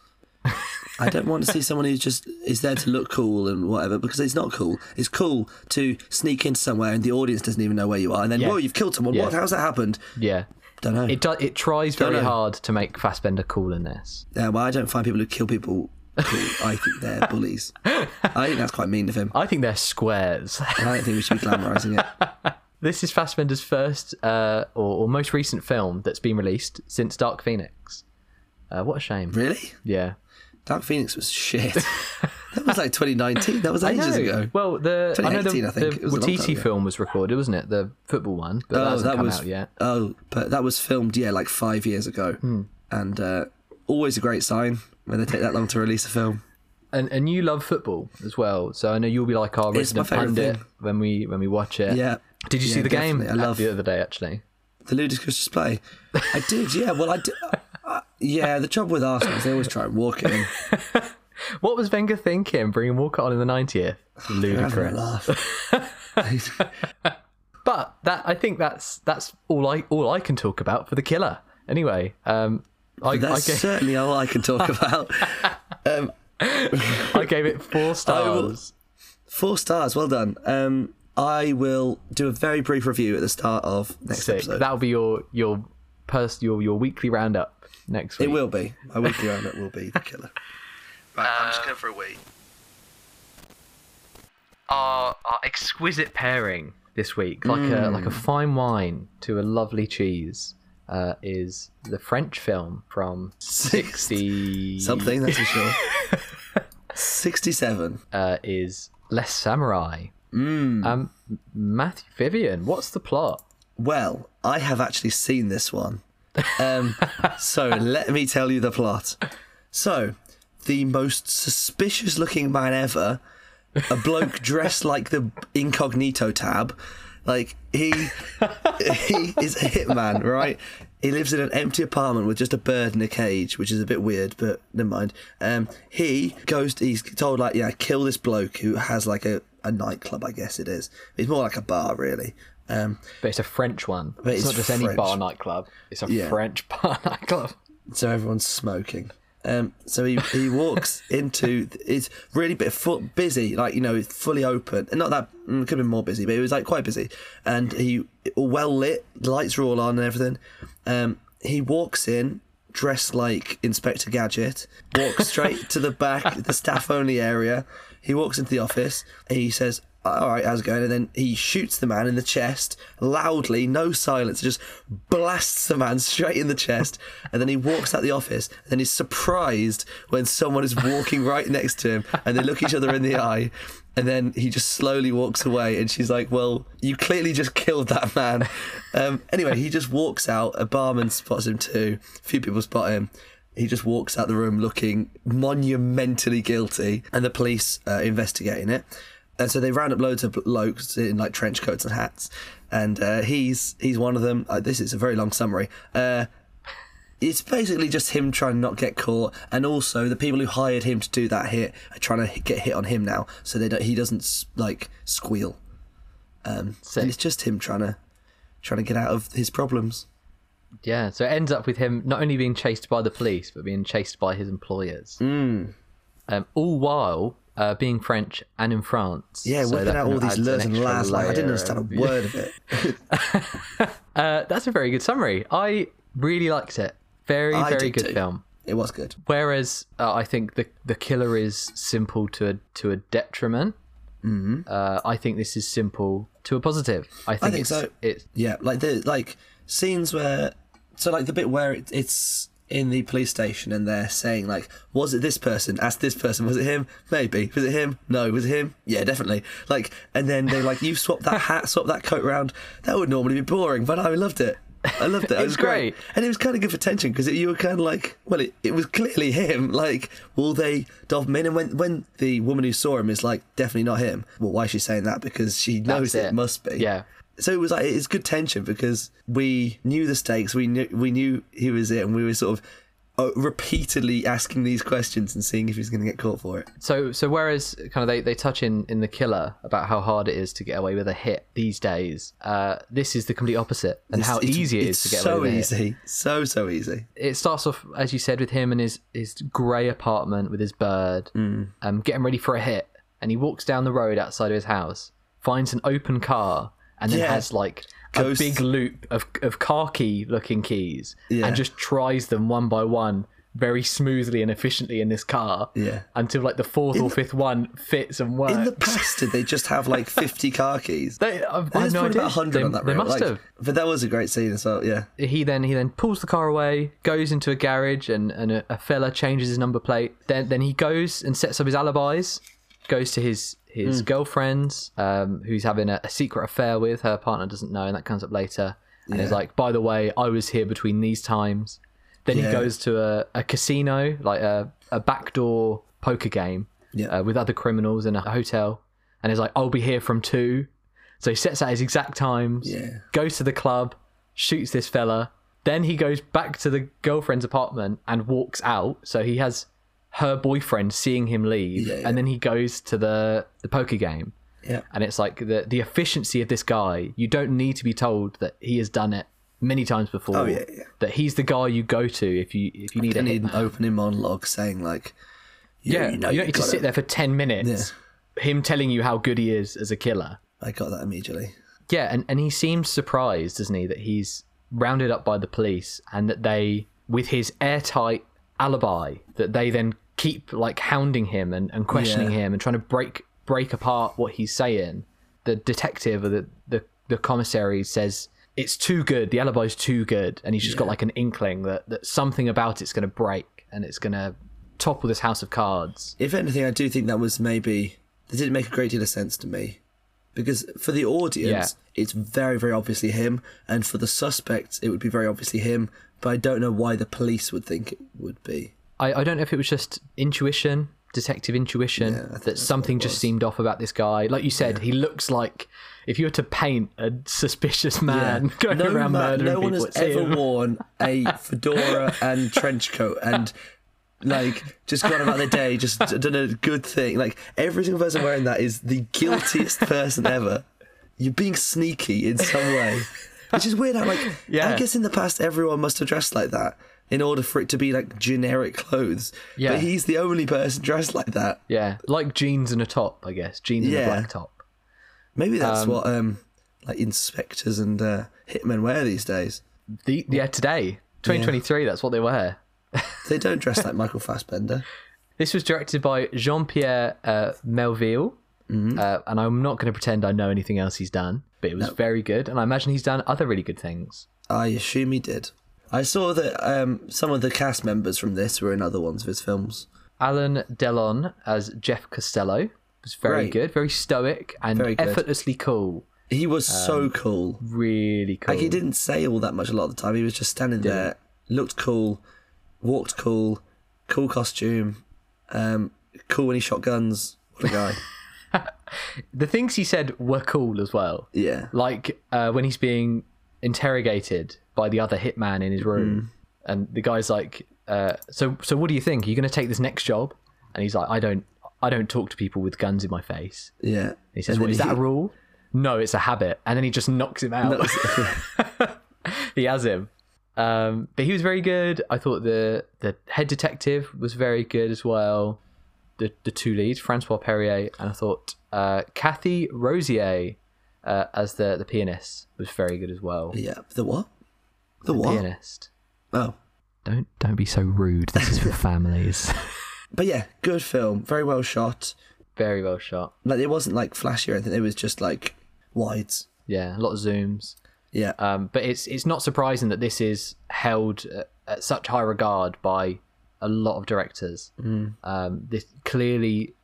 I don't want to see someone who just is there to look cool and whatever because it's not cool. It's cool to sneak into somewhere and the audience doesn't even know where you are, and then Yeah. whoa, you've killed someone. Yeah. What? How's that happened? Yeah. Don't know. It do, it tries very know. hard to make Fassbender cool in this. Yeah, well, I don't find people who kill people cool. *laughs* I think they're bullies. I think that's quite mean of him. I think they're squares. I don't think we should be glamorising it. *laughs* this is Fassbender's first uh, or, or most recent film that's been released since Dark Phoenix. Uh, what a shame. Really? Yeah. Dark Phoenix was shit. *laughs* that was like 2019. That was ages ago. Well, the I know the, 2018, I think. the It was a long time Waititi film was recorded, wasn't it? The football one, but that hasn't come out yet. Oh, but that was filmed, yeah, like five years ago. Hmm. And uh, always a great sign when they take that long to release a film. And and you love football as well, so I know you'll be like our It's resident pundit thing. when we when we watch it. Yeah. Did you Yeah, see the game. I love- the other day? Actually, The ludicrous display. I did, yeah. Well, I did. *laughs* Yeah, the trouble with Arsenal is they always try and walk it in. *laughs* what was Wenger thinking bringing Walcott on in the ninetieth? *sighs* Having Ludicrous. laugh. *laughs* But that I think that's that's all I all I can talk about for the killer. Anyway, um, I, I, That's gave, certainly all I can talk about. *laughs* I gave it four stars. Four stars, well done. Um, I will do a very brief review at the start of next Sick. episode. That'll be your your pers- your your weekly roundup next week. It will be. My weekly roundup will be the *laughs* killer. Right, I'm just going for a wee. our, our exquisite pairing this week, like a Mm. like a fine wine to a lovely cheese, uh, is the French film from sixty *laughs* Something, that's for sure. *laughs* 67. uh, is Le Samouraï. Mm. Um, Matthew Vivian, what's the plot? Well, I have actually seen this one. Um, so *laughs* let me tell you the plot. So, the most suspicious looking man ever, a bloke *laughs* dressed like the incognito tab, like he he is a hitman, right? He lives in an empty apartment with just a bird in a cage, which is a bit weird, but never mind. Um, he goes. To, he's told like, yeah, kill this bloke who has like a, a nightclub, I guess it is. It's more like a bar, really. Um, But it's a French one. But it's, it's not just any bar nightclub. It's a Yeah. French *laughs* bar nightclub. so everyone's smoking. Um, so he, he walks *laughs* into it's really bit busy, like you know, it's fully open, and not that mm, could have been more busy, but it was like quite busy, and he well lit, the lights are all on and everything. Um, he walks in dressed like Inspector Gadget, walks straight to the back, the *laughs* staff only area. He walks into the office, and he says, all right, how's it going? And then he shoots the man in the chest loudly, no silence, just blasts the man straight in the chest. And then he walks out the office, and then he's surprised when someone is walking right next to him, and they look each other in the eye. And then he just slowly walks away, and she's like, "Well, you clearly just killed that man." Um, anyway, he just walks out. A barman spots him too. A few people spot him. He just walks out the room looking monumentally guilty, and the police uh, investigating it. And so they round up loads of blokes in like trench coats and hats, and uh, he's he's one of them. Uh, this is a very long summary. Uh, it's basically just him trying to not get caught, and also the people who hired him to do that hit are trying to get hit on him now, so they don't, he doesn't like squeal. Um, Sick. and it's just him trying to trying to get out of his problems. Yeah, so it ends up with him not only being chased by the police, but being chased by his employers. Mm. Um, all while uh, being French and in France. Yeah, So whipping out all these an and lars. Like I didn't understand a word of *laughs* it. *laughs* Uh, that's a very good summary. I really liked it. Very, I very good too. film. It was good. Whereas uh, I think the the killer is simple to a to a detriment. Mm-hmm. Uh, I think this is simple to a positive. I think, think it's, so. It's Yeah, like the like scenes where so like the bit where it, it's in the police station and they're saying like, was it this person? Ask this person. Was it him? Maybe. Was it him? No. Was it him? Yeah, definitely. Like, and then they're like, you swap that hat, swap that coat round. That would normally be boring, but I loved it. I loved it. It *laughs* was great. great. and it was kind of good for tension because you were kind of like, well, it, it was clearly him. Like, will they dob him in? And when when the woman who saw him is like, definitely not him. Well, why is she saying that? Because she knows it. it. must be Yeah. so it was like it's good tension because we knew the stakes we knew we knew he was it and we were sort of repeatedly asking these questions and seeing if he's going to get caught for it. So so whereas kind of they, they touch in in the killer about how hard it is to get away with a hit these days, uh, this is the complete opposite and how It's- easy it's to get so away hit. easy, so so easy. It starts off as you said with him and his his grey apartment with his bird, Mm. um, getting ready for a hit, and he walks down the road outside of his house, finds an open car, and then Yeah. has like. A big loop of, of car key looking keys Yeah. and just tries them one by one very smoothly and efficiently in this car Yeah. until like the fourth or fifth one fits and works. In the past, did they just have like fifty *laughs* car keys? They, I've, I've no probably idea. about hundred They, on that they must like- have. But that was a great scene as well. Yeah, He then he then pulls the car away, goes into a garage, and, and a, a fella changes his number plate. Then then he goes and sets up his alibis. Goes to his His girlfriend's, um, who's having a, a secret affair with. Her partner doesn't know, and that comes up later. And he's like, by the way, I was here between these times. Then he goes to a, a casino, like a, a backdoor poker game Yeah. uh, with other criminals in a hotel. And he's like, I'll be here from two. So he sets out his exact times, Yeah. goes to the club, shoots this fella. Then he goes back to the girlfriend's apartment and walks out. So he has her boyfriend seeing him leave. Yeah, yeah. And then he goes to the, the poker game. yeah. And it's like the, the efficiency of this guy. You don't need to be told that he has done it many times before. Oh, yeah, yeah. That he's the guy you go to if you if you need need an opening monologue saying like, Yeah, you, know, you don't need to sit there for 10 minutes. Him telling you how good he is as a killer. I got that immediately. Yeah, and, and he seems surprised, doesn't he, that he's rounded up by the police and that they, with his airtight alibi, that they then keep like hounding him and, and questioning Yeah. him and trying to break break apart what he's saying. The detective or the, the, the commissary says it's too good, the alibi's too good, and he's just got like an inkling that, that something about it's gonna break and it's gonna topple this house of cards. If anything, I do think that was maybe that didn't make a great deal of sense to me, because for the audience, it's very very obviously him, and for the suspects, it would be very obviously him. But I don't know why the police would think it would be. I, I don't know if it was just intuition, detective intuition, Yeah, that something just seemed off about this guy. Like you said, he looks like if you were to paint a suspicious man *laughs* going no around man- murdering no one has ever him. worn a *laughs* fedora and trench coat and like just gone about their day, just done a good thing. Like every single person wearing that is the guiltiest person ever. You're being sneaky in some way, which is weird. How like Yeah. I guess in the past everyone must have dressed like that in order for it to be like generic clothes. Yeah. but he's the only person dressed like that. Yeah, like jeans and a top, I guess. Jeans and a black top. Maybe that's what um like inspectors and uh, hitmen wear these days. The, yeah, today, 2023, that's what they wear. *laughs* They don't dress like Michael Fassbender. This was directed by Jean Pierre uh, Melville. Mm-hmm. Uh, and I'm not going to pretend I know anything else he's done, but it was very good. And I imagine he's done other really good things. I assume he did. I saw that um, some of the cast members from this were in other ones of his films. Alain Delon as Jeff Costello was very Great. good, very stoic and Very effortlessly cool. He was so cool. Really cool. Like he didn't say all that much a lot of the time. He was just standing there, looked cool, walked cool, cool costume, um, cool when he shot guns. What a guy! *laughs* *laughs* The things he said were cool as well. yeah, Like uh, when he's being interrogated by the other hitman in his room, Hmm. and the guy's like, uh, "So, so what do you think? Are you going to take this next job?" And he's like, "I don't, I don't talk to people with guns in my face." yeah. And he says, And "What then is that a rule?" No, it's a habit. And then he just knocks him out. *laughs* *laughs* he has him. Um, but he was very good. I thought the the head detective was very good as well. The the two leads, Francois Perrier, and I thought uh, Cathy Rosier uh, as the the pianist was very good as well. Yeah. The what? The what? Pianist. Oh, Don't don't be so rude. This is for *laughs* families. but yeah, good film. Very well shot. very well shot. Like it wasn't like flashy or anything. It was just like wides. Yeah, a lot of zooms. Yeah. Um, but it's it's not surprising that this is held at, at such high regard by a lot of directors. Mm. Um, this clearly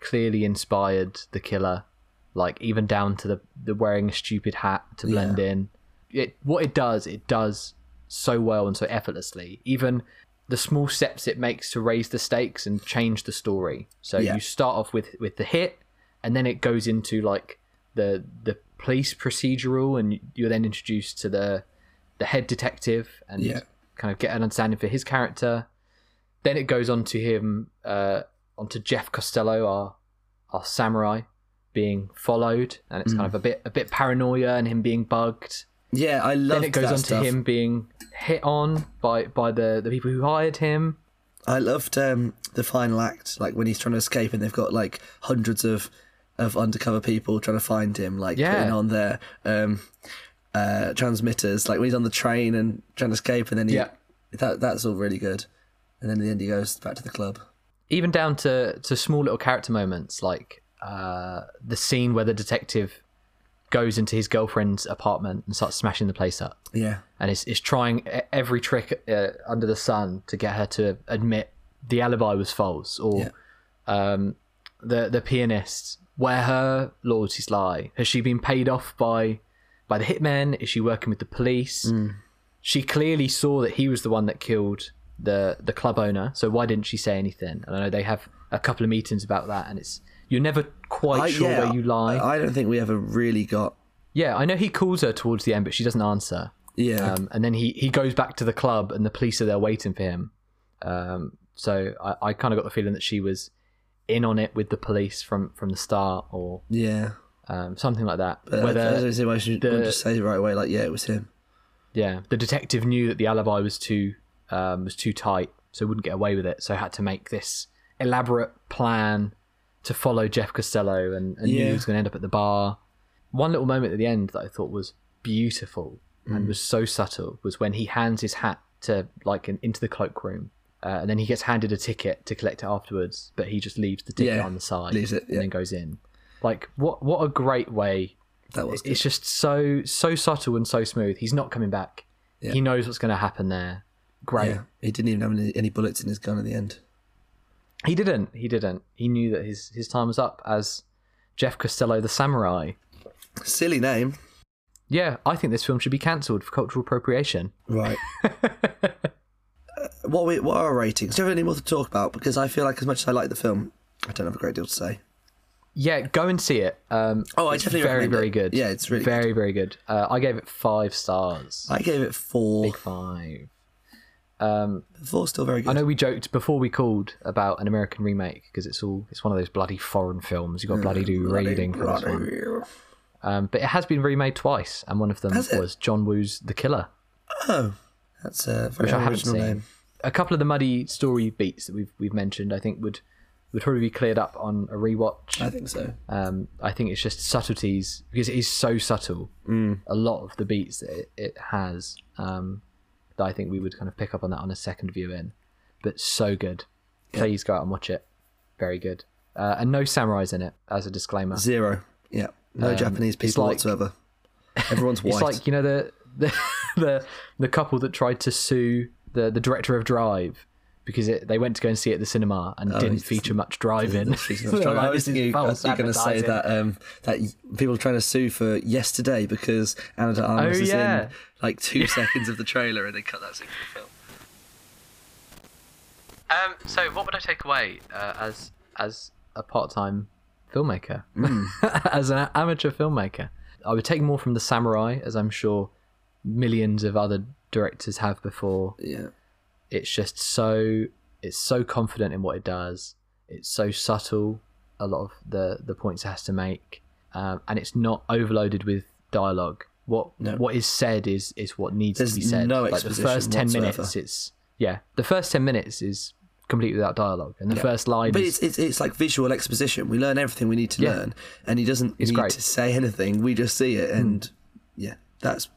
clearly inspired the killer, like even down to the the wearing a stupid hat to blend in. It what it does, it does so well and so effortlessly. Even the small steps it makes to raise the stakes and change the story. So Yeah. you start off with with the hit, and then it goes into like the the police procedural, and you're then introduced to the the head detective and Yeah. kind of get an understanding for his character. then it goes on to him, uh, onto Jeff Costello, our our samurai, being followed, and it's kind of a bit a bit paranoia and him being bugged. Yeah, I love Then it goes that on stuff. to him being hit on by by the the people who hired him. I loved um, the final act, like when he's trying to escape, and they've got like hundreds of of undercover people trying to find him, like Yeah. putting on their um, uh, transmitters, like when he's on the train and trying to escape, and then he, Yeah. that that's all really good. And then in the end, he goes back to the club. even down to to small little character moments like uh, the scene where the detective goes into his girlfriend's apartment and starts smashing the place up. Yeah, and is, is trying every trick uh, under the sun to get her to admit the alibi was false or Yeah. um, the the pianist where her loyalties lie. Has she been paid off by by the hitmen? Is she working with the police? She clearly saw that he was the one that killed the the club owner. So why didn't she say anything? And i know they have a couple of meetings about that and it's you're never quite I, sure yeah, where you lie I, I don't think we ever really got. yeah i know he calls her towards the end but she doesn't answer Yeah, um, and then he, he goes back to the club and the police are there waiting for him um, so i, I kind of got the feeling that she was in on it with the police from from the start or yeah. um, something like that But I- I, whether don't see why she the- just say right away, like, yeah, it was him. yeah the detective knew that the alibi was too um, was too tight so wouldn't get away with it so had to make this elaborate plan to follow jeff costello and, and knew he was going to end up at the bar one little moment at the end that i thought was beautiful Mm. and was so subtle was when he hands his hat to like in, into the cloakroom uh, and then he gets handed a ticket to collect it afterwards but he just leaves the ticket Yeah, on the side leaves it, and yeah. then goes in like what what a great way That was good. it's just so so subtle and so smooth. He's not coming back. Yeah. He knows what's going to happen there. Great. Yeah, he didn't even have any, any bullets in his gun at the end. He didn't. He didn't. He knew that his his time was up as Jeff Costello, the samurai. Silly name, Yeah, I think this film should be cancelled for cultural appropriation. right? Uh, *laughs* what we, what are our ratings? Do you have any more to talk about? Because I feel like as much as I like the film, I don't have a great deal to say. Yeah, go and see it. Um, Oh, I it's definitely very very it. good. Yeah, it's really very very good. Uh, I gave it five stars. I gave it four. Big five. Um, Four still very good. I know we joked before we called about an American remake because it's all it's one of those bloody foreign films. You got bloody do Bloody- reading for this one. Um, but it has been remade twice, and one of them was John Woo's The Killer, Oh, that's a very which I haven't original seen. name. A couple of the muddy story beats that we've we've mentioned, I think would would probably be cleared up on a rewatch. I think so. Um, I think it's just subtleties because it is so subtle. Mm. A lot of the beats that it, it has, um, that I think we would kind of pick up on that on a second view in. But so good. Please go out and watch it. Very good. Uh, and no samurais in it, as a disclaimer. Zero. Yeah, no Um, Japanese people like- whatsoever. Everyone's *laughs* white. It's like you know the *laughs* the the, the couple that tried to sue the, the director of Drive because it, they went to go and see it at the cinema and didn't feature much driving. Speaking They're of Australia, like, I was thinking you, false you're going to say that um, that people are trying to sue for yesterday because Ana de Armas Oh, is yeah. in like two *laughs* seconds of the trailer and they cut that scene from the film. Um, so what would I take away uh, as as a part time filmmaker, Hmm. *laughs* as an amateur filmmaker? I would take more from the samurai, as I'm sure millions of other directors have before. Yeah, it's just so it's so confident in what it does it's so subtle a lot of the the points it has to make um, and it's not overloaded with dialogue what No. what is said is is what needs There's to be said no like the first 10 whatsoever. minutes it's yeah the first 10 minutes is completely without dialogue and the first line but is it's, it's it's like visual exposition. We learn everything we need to Yeah. learn, and he doesn't It's need great. To say anything. We just see it, and yeah, that's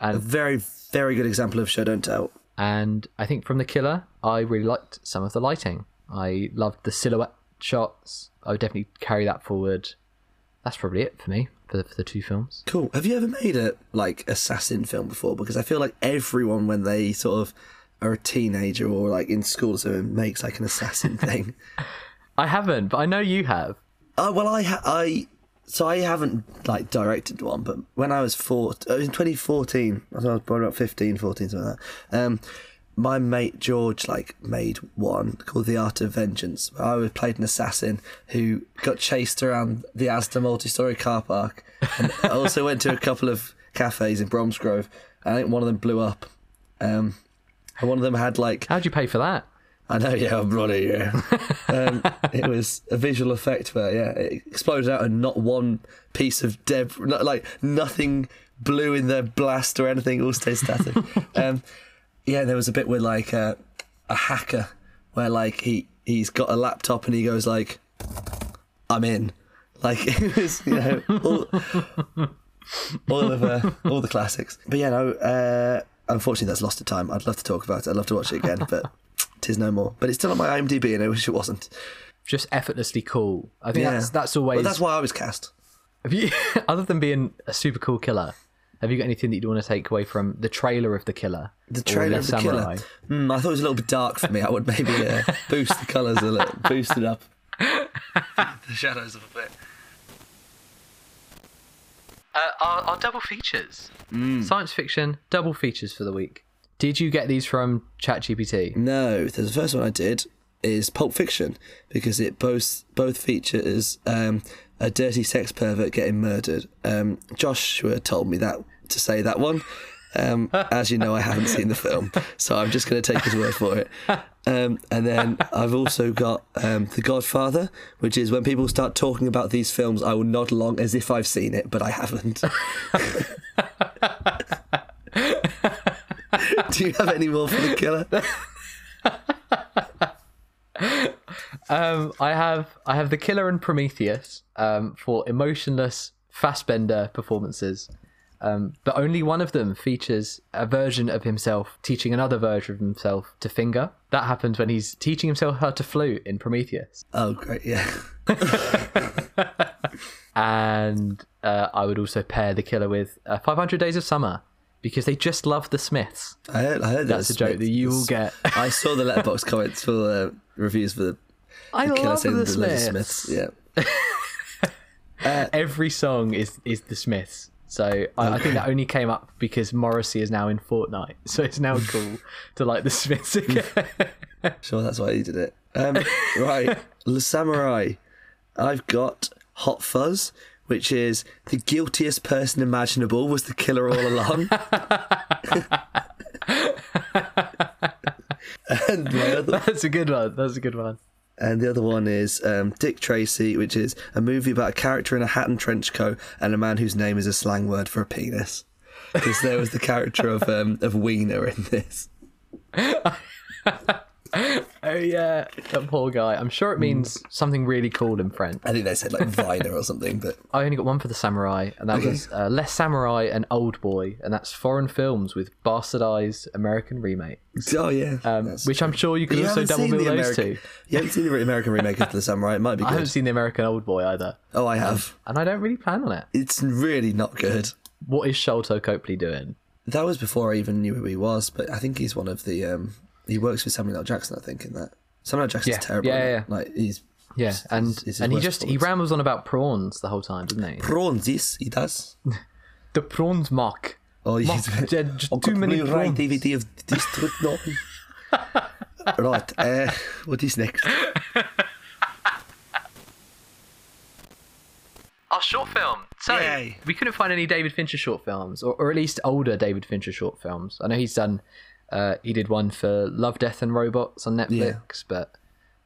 a very very good example of show don't tell. And I think from the killer, I really liked some of the lighting. I loved the silhouette shots. I would definitely carry that forward. That's probably it for me for the, for the two films. Cool. Have you ever made a like assassin film before? Because I feel like everyone when they sort of are a teenager or like in school or something makes like an assassin *laughs* thing. I haven't, but I know you have. Uh, well, I ha- I so I haven't like directed one, but when I was four, uh, in 2014, I was probably about 15, 14, something like that. Um, my mate George like made one called The Art of Vengeance. I played an assassin who got chased around the Asda multi-story car park, and I also went to a couple of cafes in Bromsgrove. I think one of them blew up. Um, and one of them had like How'd you pay for that? I know, yeah, I'm bloody, yeah. *laughs* um, it was a visual effect where, yeah, it exploded out and not one piece of debris, not, like nothing blew in the blast or anything, all stayed static. *laughs* um, yeah, there was a bit with like uh, a hacker where like he, he's got a laptop and he goes like, I'm in. Like *laughs* it was, you know, all, all of uh, all the classics. But yeah, no, uh, unfortunately that's lost to time. I'd love to talk about it. I'd love to watch it again, but tis no more. But it's still on my IMDb, and I wish it wasn't. Just effortlessly cool. I think Yeah, that's that's always. But that's why I was cast. Have you, *laughs* other than being a super cool killer, have you got anything that you'd want to take away from the trailer of the killer? The trailer of the Samurai? killer. Hmm, I thought it was a little bit dark for me. I would maybe uh, boost the colours a little, boost it up. *laughs* the shadows of a bit. Uh, our, our double features, Hmm. science fiction double features for the week. Did you get these from ChatGPT? No, the first one I did is Pulp Fiction because it both both features um, a dirty sex pervert getting murdered. Um, Joshua told me that to say that one. Um, *laughs* as you know, I haven't seen the film, so I'm just going to take his word for it. Um, and then I've also got um, The Godfather, which is when people start talking about these films, I will nod along as if I've seen it, but I haven't. *laughs* *laughs* Do you have any more for the killer? Um, I have I have the killer and Prometheus um, for emotionless Fassbender performances. Um, but only one of them features a version of himself teaching another version of himself to finger. That happens when he's teaching himself how to flute in Prometheus. Oh, great, yeah. *laughs* And uh, I would also pair the killer with uh, 500 Days of Summer because they just love the Smiths. I heard, I heard That's a joke that you will get. *laughs* I saw the Letterboxd *laughs* comments for the reviews for the I Killer love saying the the Leather Smiths. Smiths. Yeah. *laughs* Every song is is the Smiths. So I, I think that only came up because Morrissey is now in Fortnite, so it's now cool to like the Smiths again. Sure, that's why he did it. Um, right, Le Samouraï. I've got Hot Fuzz, which is the guiltiest person imaginable was the killer all along. *laughs* and other That's a good one. That's a good one. And the other one is um, Dick Tracy, which is a movie about a character in a hat and trench coat and a man whose name is a slang word for a penis. Because there was the character of um, of Wiener in this. *laughs* *laughs* Oh yeah, that poor guy. I'm sure it means something really cool in French. I think they said like *laughs* Viner or something, but I only got one for the samurai, and that was uh, Le Samouraï and Old Boy, and that's foreign films with bastardized American remake, oh yeah, um, That's which I'm sure you could also double seen bill the those American- two. You haven't seen the American remake of The Samurai? It might be Good. *laughs* I haven't seen the American Old Boy either, Oh, I have. and I don't really plan on it. It's really not good. What is Sharlto Copley doing? That was before I even knew who he was, but I think he's one of the. Um, he works with Samuel L. Jackson, I think, in that. Samuel L. Jackson's Yeah, terrible. yeah, it. yeah. Like he's Yeah, and it's his and he just he rambles on about prawns the whole time, doesn't he? prawns. Yes, he does. *laughs* The prawns mock. Oh, Mock, *laughs* he's just too many prawns. DVD of District Nine. *laughs* right, uh, what is next? Our short film. So Yay. we couldn't find any David Fincher short films, or, or at least older David Fincher short films. I know he's done. Uh, he did one for Love, Death, and Robots on Netflix, but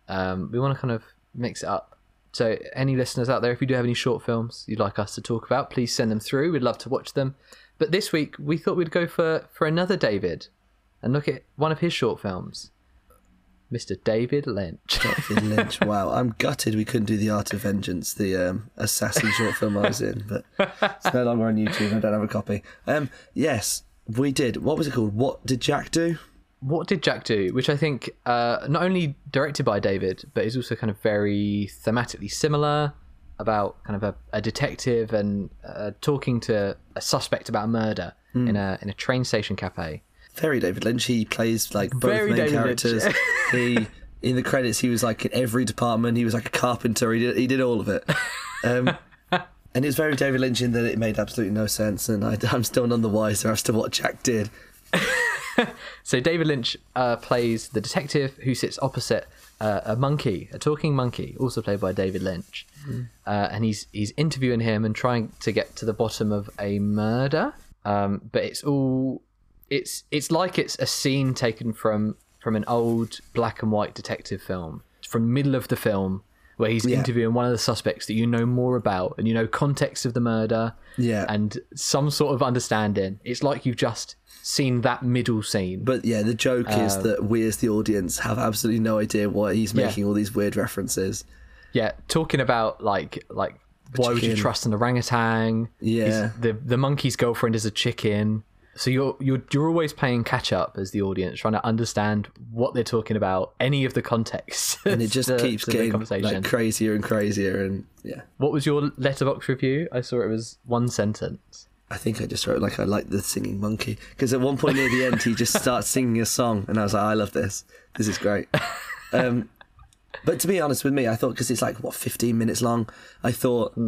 um, we want to kind of mix it up. So, any listeners out there, if you do have any short films you'd like us to talk about, please send them through. We'd love to watch them. But this week, we thought we'd go for for another David and look at one of his short films, Mr. David Lynch. *laughs* David Lynch. Wow, I'm gutted we couldn't do the Art of Vengeance, the um, assassin short film I was in, but it's no longer on YouTube. I don't have a copy. Um, yes, we did. What was it called? What did Jack do? what did Jack do? Which I think uh, not only directed by David, but is also kind of very thematically similar about kind of a, a detective and uh, talking to a suspect about a murder in a in a train station cafe. Very David Lynch. He plays like both Very main David characters. *laughs* he in the credits he was like in every department. He was like a carpenter. He did he did all of it. Um, *laughs* and it's very David Lynch in that it made absolutely no sense. And I, *laughs* I'm still none the wiser as to what Jack did. *laughs* So David Lynch uh, plays the detective who sits opposite uh, a monkey, a talking monkey, also played by David Lynch, uh, and he's he's interviewing him and trying to get to the bottom of a murder. Um, but it's all it's it's like it's a scene taken from from an old black and white detective film, from middle of the film, where he's Yeah. interviewing one of the suspects that you know more about and you know context of the murder Yeah. and some sort of understanding. It's like you've just seen that middle scene. But yeah, the joke is that we as the audience have absolutely no idea why he's Um, Yeah. making all these weird references. Yeah, talking about like like why would you trust an orangutan? Yeah. The the monkey's girlfriend is a chicken. So you're you're you're always playing catch up as the audience, trying to understand what they're talking about, any of the context, *laughs* And it just to- keeps to getting conversation. like crazier and crazier and yeah. what was your Letterboxd review? I saw it was one sentence. I think I just wrote like I like the singing monkey because at one point near the end he just starts singing a song and I was like I love this. This is great. *laughs* Um, but to be honest with me, I thought because it's like what 15 minutes long, I thought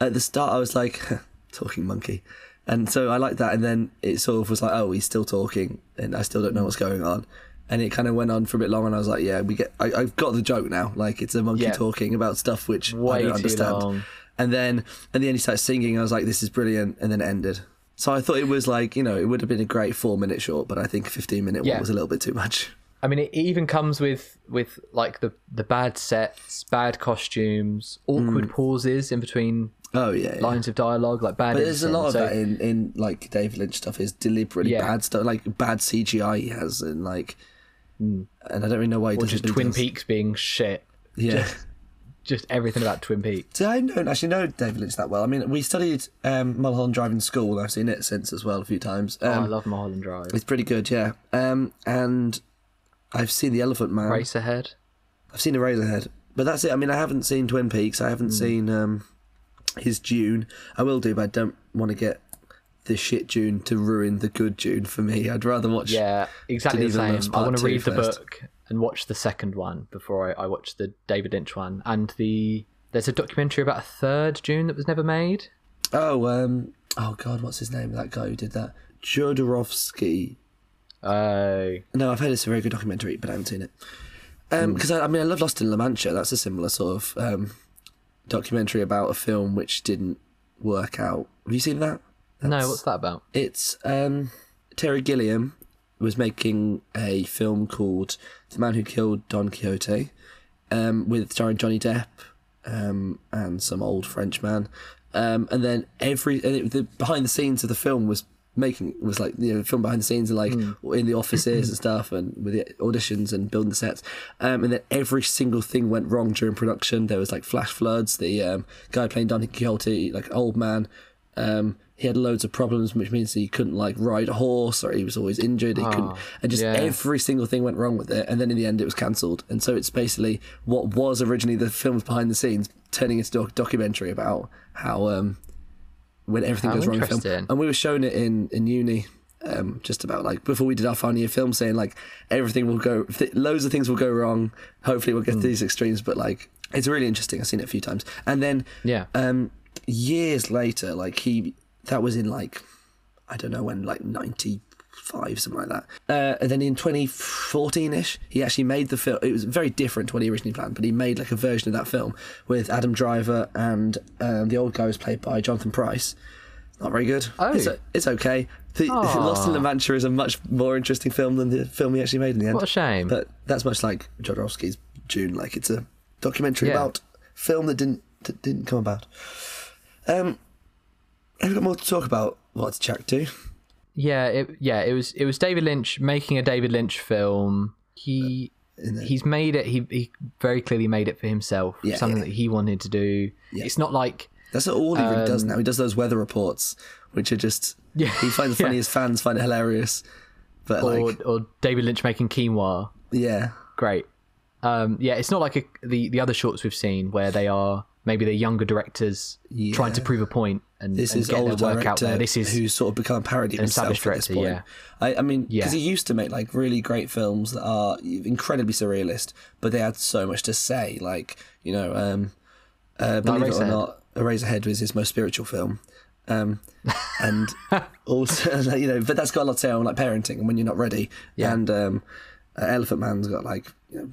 at the start I was like *laughs* talking monkey. And so I liked that and then it sort of was like oh he's still talking and I still don't know what's going on. And it kind of went on for a bit long, and I was like, "Yeah, we get. I, I've got the joke now. Like it's a monkey Yeah. talking about stuff which Way I don't understand." long. And then at the end he starts singing. I was like, "This is brilliant," and then it ended. So I thought it was like you know it would have been a great four minute short, but I think a fifteen minute Yeah. one was a little bit too much. I mean, it even comes with with like the the bad sets, bad costumes, awkward mm. pauses in between Oh yeah, yeah. lines of dialogue, like bad. But there's a lot of So- that in, in like David Lynch stuff is deliberately Yeah. bad stuff, like bad CGI he has, and like, and I don't really know why he or just Twin does. Peaks being shit. Yeah. Just, just everything about Twin Peaks. See, I don't actually know David Lynch that well. I mean, we studied um, Mulholland Drive in school, and I've seen it since as well a few times. oh, I Um, love Mulholland Drive. it's pretty good, yeah. Um, and I've seen The Elephant Man. Racerhead. I've seen Eraserhead, but that's it. I mean, I haven't seen Twin Peaks. I Hmm. haven't seen um, his Dune. I will do, but I don't want to get the shit Dune to ruin the good Dune for me. I'd rather watch. Yeah, exactly the same. I want to read the first. book and watch the second one before I, I watch the David Lynch one. And the there's a documentary about a third Dune that was never made. Oh, um, oh God, what's his name? That guy who did that, Jodorowsky. Oh, No, I've heard it's a very good documentary, but I haven't seen it. Because I, I mean, I love Lost in La Mancha. That's a similar sort of um, documentary about a film which didn't work out. Have you seen that? no, what's that about? It's um, Terry Gilliam was making a film called The Man Who Killed Don Quixote, um, with starring Johnny Depp um, and some old French man. Um, and then every and it, the behind the scenes of the film was making was like you know film behind the scenes and like in the offices and *laughs* stuff and with the auditions and building the sets um, and then every single thing went wrong during production there was like flash floods the um, guy playing Don Quixote like old man um, he had loads of problems, which means he couldn't like ride a horse, or he was always injured. He couldn't, and just yeah. every single thing went wrong with it. And then in the end, it was cancelled. And so it's basically what was originally the films behind the scenes turning into a documentary about how um, when everything goes wrong in film. And we were showing it in in uni. Um, just about like before we did our final year film, saying like everything will go, th- loads of things will go wrong. Hopefully, we'll get to these extremes, but like it's really interesting. I've seen it a few times, and then Yeah. um, years later, like he, that was in like, I don't know when, like ninety five, something like that. Uh, and then in twenty fourteen ish, he actually made the film. It was very different to what he originally planned, but he made like a version of that film with Adam Driver and um, the old guy was played by Jonathan Pryce. Not very good. Oh. It's, it's okay. The, *laughs* Lost in La Mancha is a much more interesting film than the film he actually made in the end. What a shame. But that's much like Jodorowsky's Dune. Like it's a documentary Yeah. about film that didn't that didn't come about. Um, have you got more to talk about? What's Jack do? Yeah, it yeah, it was it was David Lynch making a David Lynch film. He he's made it. He he very clearly made it for himself. Yeah, something yeah. that he wanted to do. Yeah. It's not like That's all he really does Um, now. He does those weather reports, which are just Yeah, he finds *laughs* funny his fans find it hilarious. But or like, or David Lynch making quinoa. yeah, Great. Um, yeah, it's not like a, the the other shorts we've seen where they are maybe they're younger directors trying to prove a point and, this and is get old their work out there. This is who's sort of become a parody of established at this director, point. I, I mean, Yeah. because he used to make like really great films that are incredibly surrealist, but they had so much to say. Like you know, um, uh, believe it or not, Eraserhead was his most spiritual film. Um, *laughs* and also, *laughs* you know, but that's got a lot to say on like parenting and when you're not ready. Yeah. And um, uh, Elephant Man's got like you know,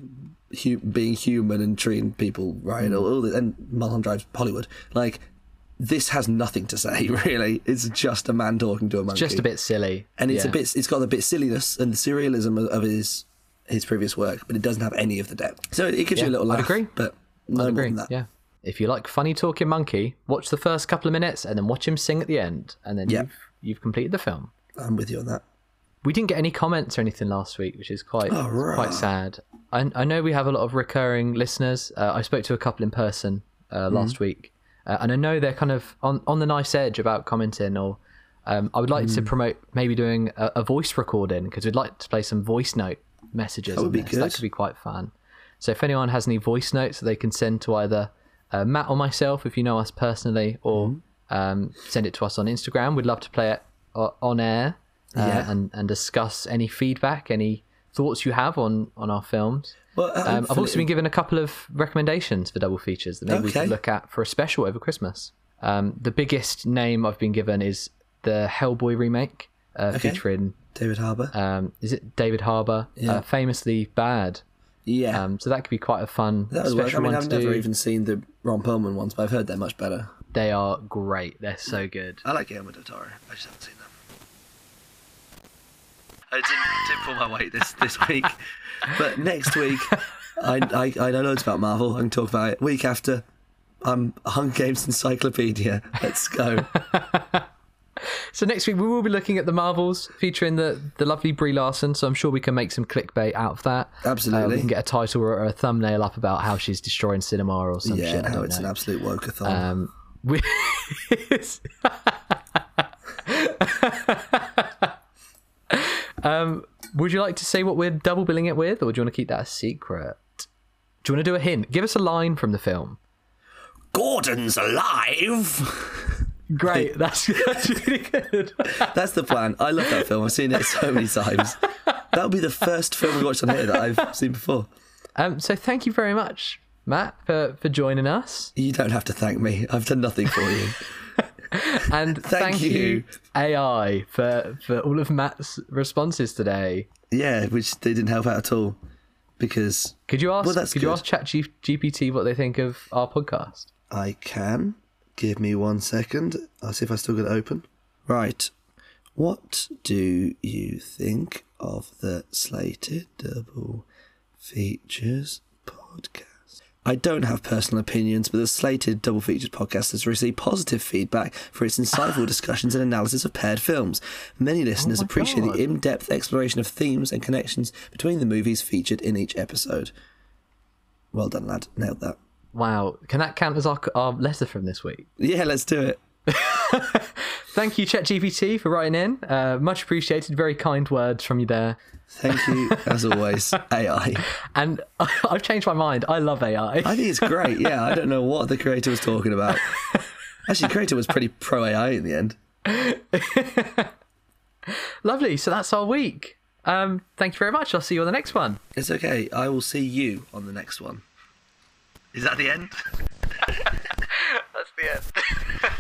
hu- being human and treating people right, Mm. all, all and Mulholland Drive's Hollywood. Like this has nothing to say *laughs* really. It's just a man talking to a monkey just a bit silly. and it's Yeah. a bit it's got a bit silliness and the surrealism of, of his his previous work, but it doesn't have any of the depth. So it gives you a Yeah, little I'd agree. But no I more agree. than that. Yeah. If you like funny talking monkey, watch the first couple of minutes and then watch him sing at the end, and then Yeah. you've you've completed the film. I'm with you on that. We didn't get any comments or anything last week, which is quite Oh, right. quite sad. I, I know we have a lot of recurring listeners. Uh, I spoke to a couple in person uh, Mm-hmm. last week, uh, and I know they're kind of on on the nice edge about commenting. Or um, I would like Mm. to promote maybe doing a, a voice recording because we'd like to play some voice note messages. That would be this. That could be quite fun. So if anyone has any voice notes that they can send to either uh, Matt or myself, if you know us personally, or Mm-hmm. um, send it to us on Instagram, we'd love to play it uh, on air uh, Yeah. and and discuss any feedback, any thoughts you have on on our films. Well, uh, Um, I've also been given a couple of recommendations for double features that maybe we Okay. could look at for a special over Christmas. Um, the biggest name I've been given is the Hellboy remake, uh, Okay. featuring David Harbour. um, is it David Harbour, Yeah. uh, famously bad. yeah. Um, so that could be quite a fun that would work. I mean, one I've to never do. even seen the Ron Perlman ones, but I've heard they're much better. They are great. They're so good. I like Guillermo del Toro. I just haven't seen them. I didn't, didn't pull my weight this, this week, but next week I, I I know loads about Marvel. I can talk about it. Week after, I'm Hunger Games Encyclopedia. Let's go. *laughs* So next week we will be looking at the Marvels featuring the the lovely Brie Larson. So I'm sure we can make some clickbait out of that. Uh, Absolutely. we can get a title or a thumbnail up about how she's destroying cinema or some yeah, shit. How it's know. an absolute wokeathon. Um, we, *laughs* *laughs* um, would you like to say what we're double billing it with, or do you want to keep that a secret? Do you want to do a hint? Give us a line from the film. Gordon's alive. *laughs* Great, *laughs* that's, *laughs* that's really good. That's the plan. I love that film. I've seen it so many times. That'll be the first film we watched on here that I've seen before. Um, so thank you very much, Matt, for, for joining us. You don't have to thank me. I've done nothing for you. *laughs* And thank, you. you. AI, for, for all of Matt's responses today. Yeah, which they didn't help out at all because Could you ask? Well, could you good. ask ChatGPT what they think of our podcast? I can. Give me one second. I'll see if I still got it open. Right. What do you think of the slated double features podcast? I don't have personal opinions, but the slated double features podcast has received positive feedback for its insightful *sighs* discussions and analysis of paired films. Many listeners oh my appreciate God. the in-depth exploration of themes and connections between the movies featured in each episode. Well done, lad. Nailed that. Wow, can that count as our, our letter from this week? Yeah, let's do it. *laughs* Thank you, ChatGPT, for writing in. Uh, much appreciated. Very kind words from you there. Thank you, as *laughs* always, AI. And *laughs* I've changed my mind. I love AI. I think it's great. Yeah, I don't know what the creator was talking about. Actually, the creator was pretty pro AI in the end. Lovely. So that's our week. Um, thank you very much. I'll see you on the next one. It's okay. I will see you on the next one. Is that the end? That's the end.